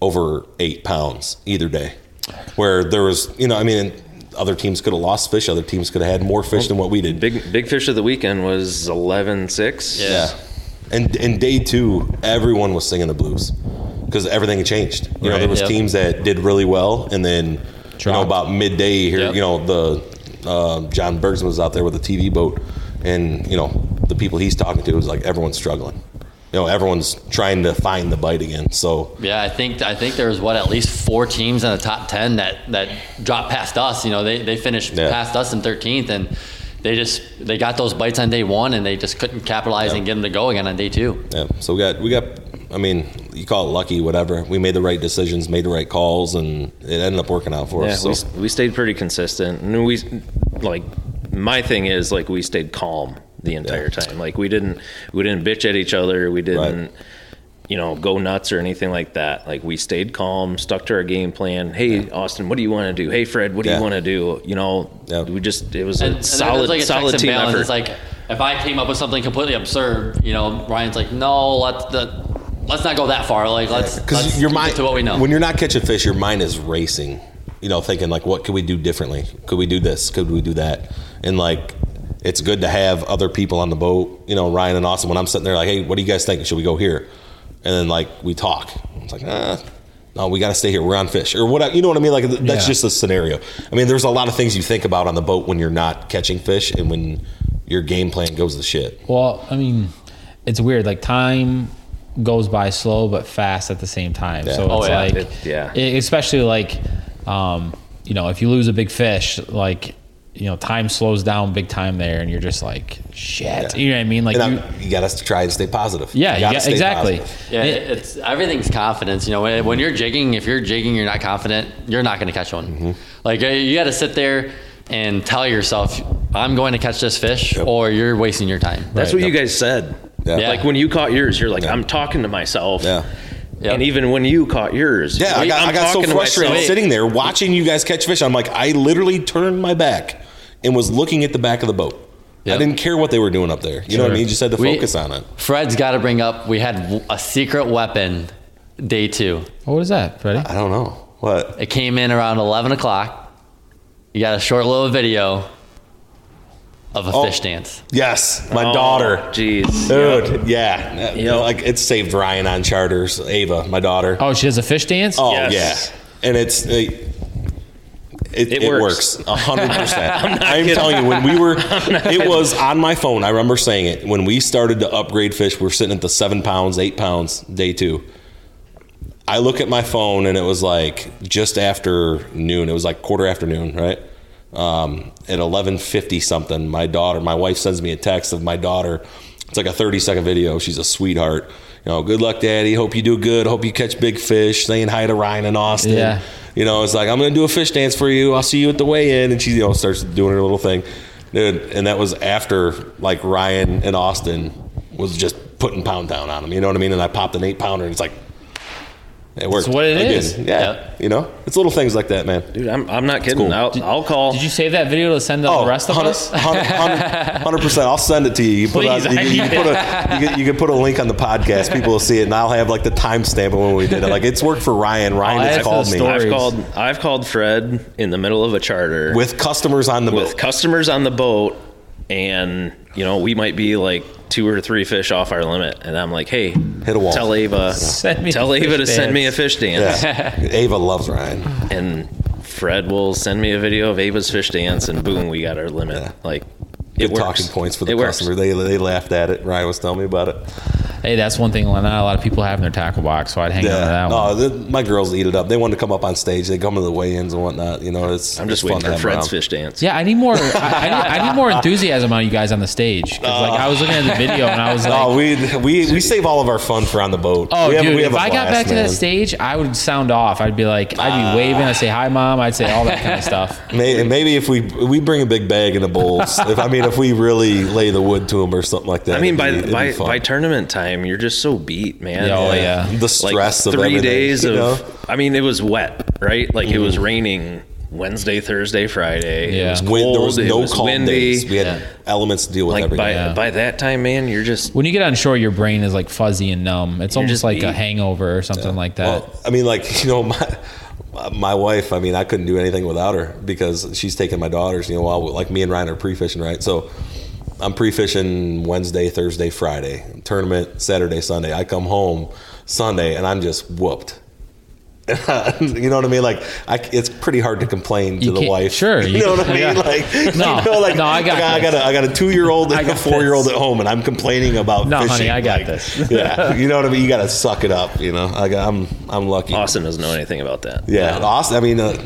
over eight pounds either day. Where there was, you know, I mean, other teams could have lost fish. Other teams could have had more fish than what we did. Big big fish of the weekend was 11.6. Yeah. Yeah. And and day two, everyone was singing the blues because everything had changed. You know, there was Yep. teams that did really well, and then you know about midday here, Yep. you know the uh, John Bergsman was out there with a TV boat, and you know the people he's talking to was like everyone's struggling. You know, everyone's trying to find the bite again. So Yeah, I think I think there was what at least four teams in the top ten that that dropped past us. You know, they they finished Yeah. past us in thirteenth, and they just they got those bites on day one, and they just couldn't capitalize and get them to go again on day two. yeah, so we got we got. I mean, you call it lucky, whatever. We made the right decisions, made the right calls, and it ended up working out for Yeah, us. we, So. we stayed pretty consistent. And we like my thing is like we stayed calm the entire time. Like we didn't we didn't bitch at each other. We didn't Right. You know go nuts or anything like that. Like we stayed calm, stuck to our game plan. Hey Austin, what do you want to do? Hey Fred, what do Yeah. you want to do? You know, Yeah. we just it was And, a and solid it's like a solid checks team balance. effort. It's like if I came up with something completely absurd, you know, Ryan's like, no, let's the, let's not go that far. Like let's let's because your mind to what we know. when you're not catching fish your mind is racing you know thinking like what could we do differently could we do this could we do that and like it's good to have other people on the boat you know ryan and austin when i'm sitting there like hey what do you guys think should we go here and then like we talk it's like ah no we got to stay here we're on fish or what you know what i mean like that's Yeah. just a scenario i mean there's a lot of things you think about on the boat when you're not catching fish and when your game plan goes to shit Well, I mean, it's weird. Like time goes by slow but fast at the same time. Yeah. So Oh, it's yeah. like, It- yeah. especially like, um, you know, if you lose a big fish, like, you know, time slows down big time there, and you're just like, shit. Yeah. You know what I mean? Like, you, I, you got to try and stay positive yeah, you gotta got- exactly. positive. Yeah, It- it's everything's confidence. You know, when, when you're jigging, if you're jigging, you're not confident, you're not going to catch one. Mm-hmm. Like uh, you got to sit there and tell yourself, "I'm going to catch this fish," or you're wasting your time. That's Right. what you guys said. Yeah. Yeah. Like when you caught yours, you're like, I'm talking to myself. Yeah. Yep. And even when you caught yours, Yeah, I got, I'm I got so frustrated sitting there watching you guys catch fish. I'm like, I literally turned my back and was looking at the back of the boat. I didn't care what they were doing up there. You know what I mean? You just had to We- focus on it. Fred's got to bring up. We had a secret weapon day two. what was that, Freddie? I don't know. What? It came in around 11 o'clock. You got a short little video of a Oh. fish dance. Yes, my Oh, daughter. Jeez. Dude, yeah. Yep. Like it saved Ryan on charters. Ava, my daughter. Oh, she does a fish dance? Oh Yes. yeah, and it's it, it, It it works. a hundred percent. [laughs] I'm telling you, when we were, [laughs] it was on my phone. I remember saying it when we started to upgrade fish. We are sitting at the seven pounds, eight pounds, day two. I look at my phone and it was like just after noon. It was like quarter afternoon, right? Um, at eleven fifty something, my daughter, my wife sends me a text of my daughter. It's like a thirty second video. She's a sweetheart. You know, good luck, Daddy. Hope you do good. Hope you catch big fish. Saying hi to Ryan and Austin. Yeah. You know, it's like I'm gonna do a fish dance for you. I'll see you at the weigh in, and she you know starts doing her little thing, dude. And that was after like Ryan and Austin was just putting pound down on him. You know what I mean? And I popped an eight pounder, and it's like it worked. It's what it Again, is. Yeah, Yep. you know, it's little things like that, man. Dude, I'm, I'm not kidding. cool. I'll, I'll call. Did you save that video to send to Oh, the rest of us? 100 percent. I'll send it to you. You put Please, on, you, you can put a you can, you can put a link on the podcast. People will see it, and I'll have like the timestamp of when we did it. Like it's worked for Ryan. Oh, Ryan I'll has called me. I've called. I've called Fred in the middle of a charter with customers on the with boat. customers on the boat, and you know we might be like two or three fish off our limit, and I'm like, hey, Hit a wall. Tell Ava, [laughs] Send me tell a Ava fish to send me a fish dance, Yeah, Ava loves Ryan. and Fred will send me a video of Ava's fish dance, and boom, we got our limit. Yeah. Like Good it works. talking points for the It works. customer. They they laughed at it. Ryan was telling me about it. Hey, that's one thing not a lot of people have in their tackle box, so I'd hang on to that no, one. the, my girls eat it up. They want to come up on stage. They come to the weigh-ins and whatnot. You know, it's I'm just it's waiting fun for Fred's around. fish dance. Yeah, I need more. I, I, need, I need more enthusiasm out of you guys on the stage. 'Cause, like I was looking at the video and I was like, Oh, we we we save all of our fun for on the boat. Oh, we have, dude! we have if a I got blast, back to that stage, I would sound off. I'd be like, I'd be ah. waving. I'd say, "Hi, mom." I'd say all that kind of stuff. Maybe, maybe if we we bring a big bag in the bowls. [laughs] if I mean, if we really lay the wood to him or something like that. I mean, by be- by by tournament time, you're just so beat, man. Yeah, oh, yeah. the like stress of three everything, days you of. know? Mm-hmm. I mean, it was wet, right? Like it was raining Wednesday, Thursday, Friday. Yeah. It was Wind- cold. there was it no was calm windy. days. We had Yeah. elements to deal with Like every by day. Yeah. by that time, man, you're just When you get on shore, your brain is like fuzzy and numb. It's almost just like a hangover or something like that. Well, I mean, like [laughs] you know, my my wife. I mean, I couldn't do anything without her because she's taking my daughters. You know, while like me and Ryan are pre-fishing, right? So I'm pre-fishing Wednesday, Thursday, Friday. Tournament Saturday, Sunday. I come home Sunday and I'm just whooped. [laughs] you know what I mean? Like, I, it's pretty hard to complain to You the wife. sure, [laughs] you, you know what I mean? yeah. Like, [laughs] No, you know, like, no, I got like, I got a, I got a two year old and a four year old this. at home, and I'm complaining about No, honey, fishing. I got Like, this. yeah, you know what I mean. You got to suck it up. You know, I got, I'm I'm lucky. Austin doesn't know anything about that. Yeah, Austin. I mean, uh,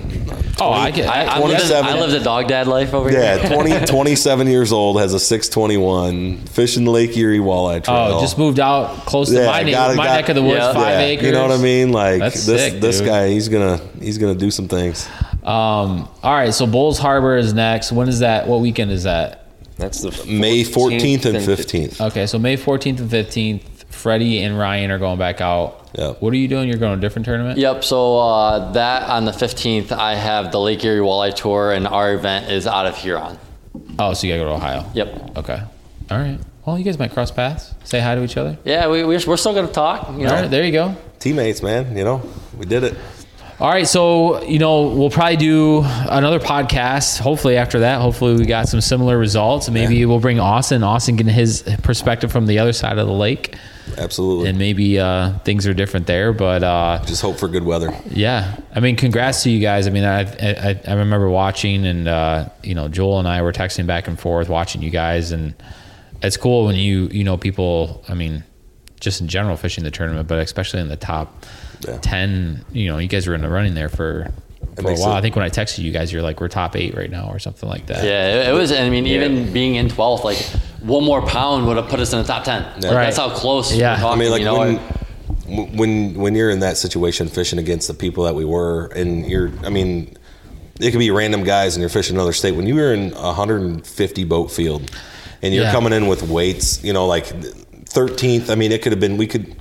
oh, I get. I, I, I, lived, I lived a dog dad life over here. yeah, 20, 27 years old, has a 621, fishing Lake Erie walleye trail. oh, just moved out close to Yeah, my, neigh- got it, my got- neck of the woods, Yeah. five Yeah, acres. You know what I mean? Like That's this sick, this dude. guy, he's gonna he's gonna do some things. Um, all right, so Bolles Harbor is next. When is that? What weekend is that? That's the May 14th and 15th. Okay, so May 14th and 15th, Freddie and Ryan are going back out. Yeah. What are you doing? You're going to a different tournament? Yep. So uh, that on the 15th, I have the Lake Erie Walleye Tour, and our event is out of Huron. Oh, so you got to go to Ohio. Yep. Okay. All right. Well, you guys might cross paths. Say hi to each other. Yeah, we, we're, we're still going to talk. You know, All right, there you go. Teammates, man. You know, we did it. All right, so you know we'll probably do another podcast. Hopefully after that, hopefully we got some similar results. Maybe we'll bring Austin. Austin getting his perspective from the other side of the lake, Absolutely. and maybe uh, things are different there. But uh, Just hope for good weather. yeah, I mean, congrats to you guys. I mean, I I, I remember watching, and uh, you know, Joel and I were texting back and forth, watching you guys, and it's cool when you you know people. I mean, just in general fishing the tournament, but especially in the top Yeah. ten. You know, you guys were in the running there for for a while. it- I think when I texted you guys, you're like, we're top eight right now, or something like that. Yeah, it, it was. I mean, even being in 12th, like one more pound would have put us in the top 10. Like, Right. That's how close. Yeah. We're I talking, I mean, like you know, when, when when you're in that situation, fishing against the people that we were, and you're, I mean, it could be random guys, and you're fishing another state. When you were in a 150 boat field, and you're Yeah. coming in with weights, you know, like 13th. I mean, it could have been. We could.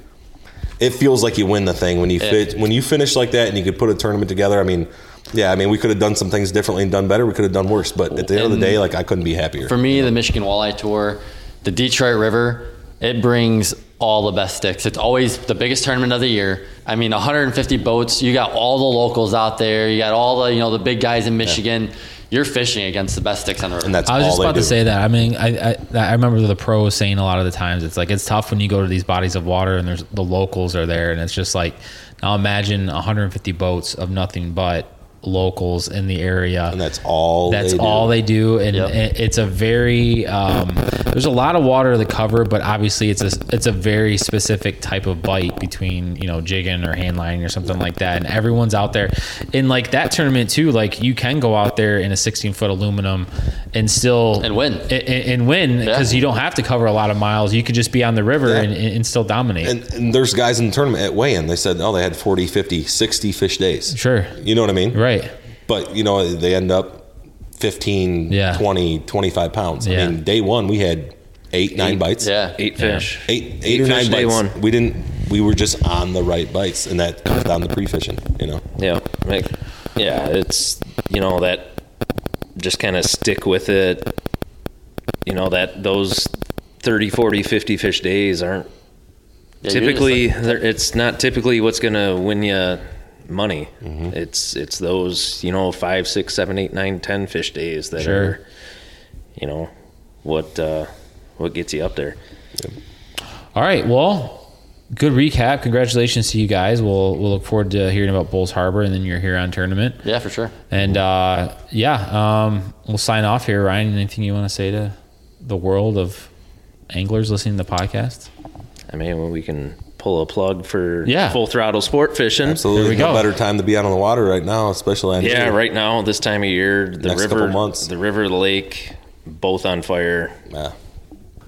It feels like you win the thing when you fit when you finish like that, and you could put a tournament together. I mean. Yeah, I mean, we could have done some things differently and done better. We could have done worse, but at the end of the day, like I couldn't be happier. for me, the Michigan Walleye Tour, the Detroit River, it brings all the best sticks. It's always the biggest tournament of the year. I mean, 150 boats. You got all the locals out there. You got all the you know the big guys in Michigan. You're fishing against the best sticks on the river. and that's I was all just about to say that. I mean, I, I I remember the pros saying a lot of the times it's like it's tough when you go to these bodies of water and there's the locals are there and it's just like now imagine 150 boats of nothing but locals in the area. And that's all. That's they do. all they do, and Yep. it's a very um, there's a lot of water to cover, but obviously it's a it's a very specific type of bite between you know jigging or hand lining or something like that, and everyone's out there in like that tournament too. Like you can go out there in a 16 foot aluminum and still And win. and, and win because Yeah. you don't have to cover a lot of miles. You could just be on the river Yeah. and, and still dominate. And, and there's guys in the tournament at weigh-in. They said, oh, they had 40, 50, 60 fish days. sure, You know what I mean? right? But, you know, they end up 15, Yeah. 20, 25 pounds. Yeah. I mean, day one, we had eight, nine bites. Yeah. Eight Yeah. fish. Eight, eight, Eight or fish nine day bites. one. We didn't, we were just on the right bites. And that comes down to pre-fishing, you know? Yeah, like, yeah, it's you know that just kind of stick with it. You know that those 30, 40, 50 fish days aren't Yeah, typically just they're- it's not typically what's going to win you money. Mm-hmm. It's it's those, you know, 5, 6, 7, 8, 9, 10 fish days that Sure. are you know what uh what gets you up there. All right. Well, good recap. Congratulations to you guys. We'll we'll look forward to hearing about Bolles Harbor and then your Huron tournament. Yeah, for sure. And uh, yeah, um, we'll sign off here. Ryan, anything you want to say to the world of anglers listening to the podcast? I mean, we can pull a plug for Yeah. full throttle sport fishing. Absolutely. There we no go. better time to be out on the water right now, especially on Yeah, here. right now, this time of year, the Next river, couple months. the river, the lake, both on fire. Yeah.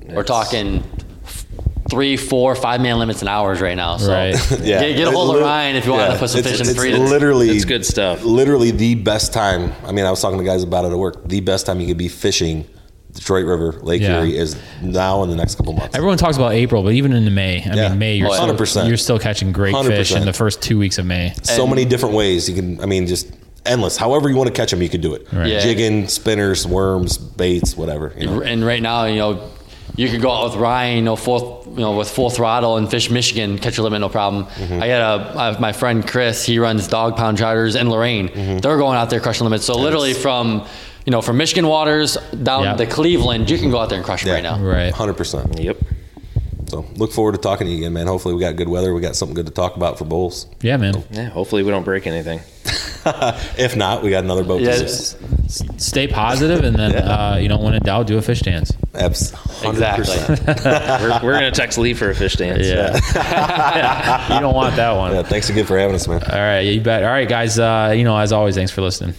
We're talking three, four, five man limits in hours right now. So Right. [laughs] Yeah. get, get a hold of Ryan if you want yeah. to put some It's- fish in it's freedom. literally It's good stuff. literally the best time. I mean, I was talking to guys about it at work. The best time you could be fishing Detroit River, Lake Yeah. Erie is now in the next couple months. Everyone talks about April, but even into May, I Yeah. mean, May, you're, Oh, still, 100%. you're still catching great fish in the first two weeks of May. so many different ways you can. I mean, just endless. However you want to catch them, you could do it. Right. Yeah. Jigging, spinners, worms, baits, whatever. You know. and right now, you know, you could go out with Ryan, you know, full, you know, with full throttle and fish Michigan, catch a limit, no problem. Mm-hmm. I got a I have my friend Chris. He runs dog pound charters in Lorain. Mm-hmm. They're going out there crushing limits. So literally from, you know, from Michigan waters down Yeah. to Cleveland, you can go out there and crush 'em right now. Right. Hundred percent. Yep. So look forward to talking to you again, man. Hopefully we got good weather. We got something good to talk about for Bolles. Yeah, man. Yeah. Hopefully, we don't break anything. [laughs] If not, we got another boat. Yeah, to it's- Stay positive, and then [laughs] uh, you know when in doubt, do a fish dance. Abs- 100%. Exactly. [laughs] we're, we're gonna text Lee for a fish dance. Yeah, you don't want that one. Yeah, thanks again for having us, man. All right, you bet. All right, guys. Uh, you know, as always, thanks for listening.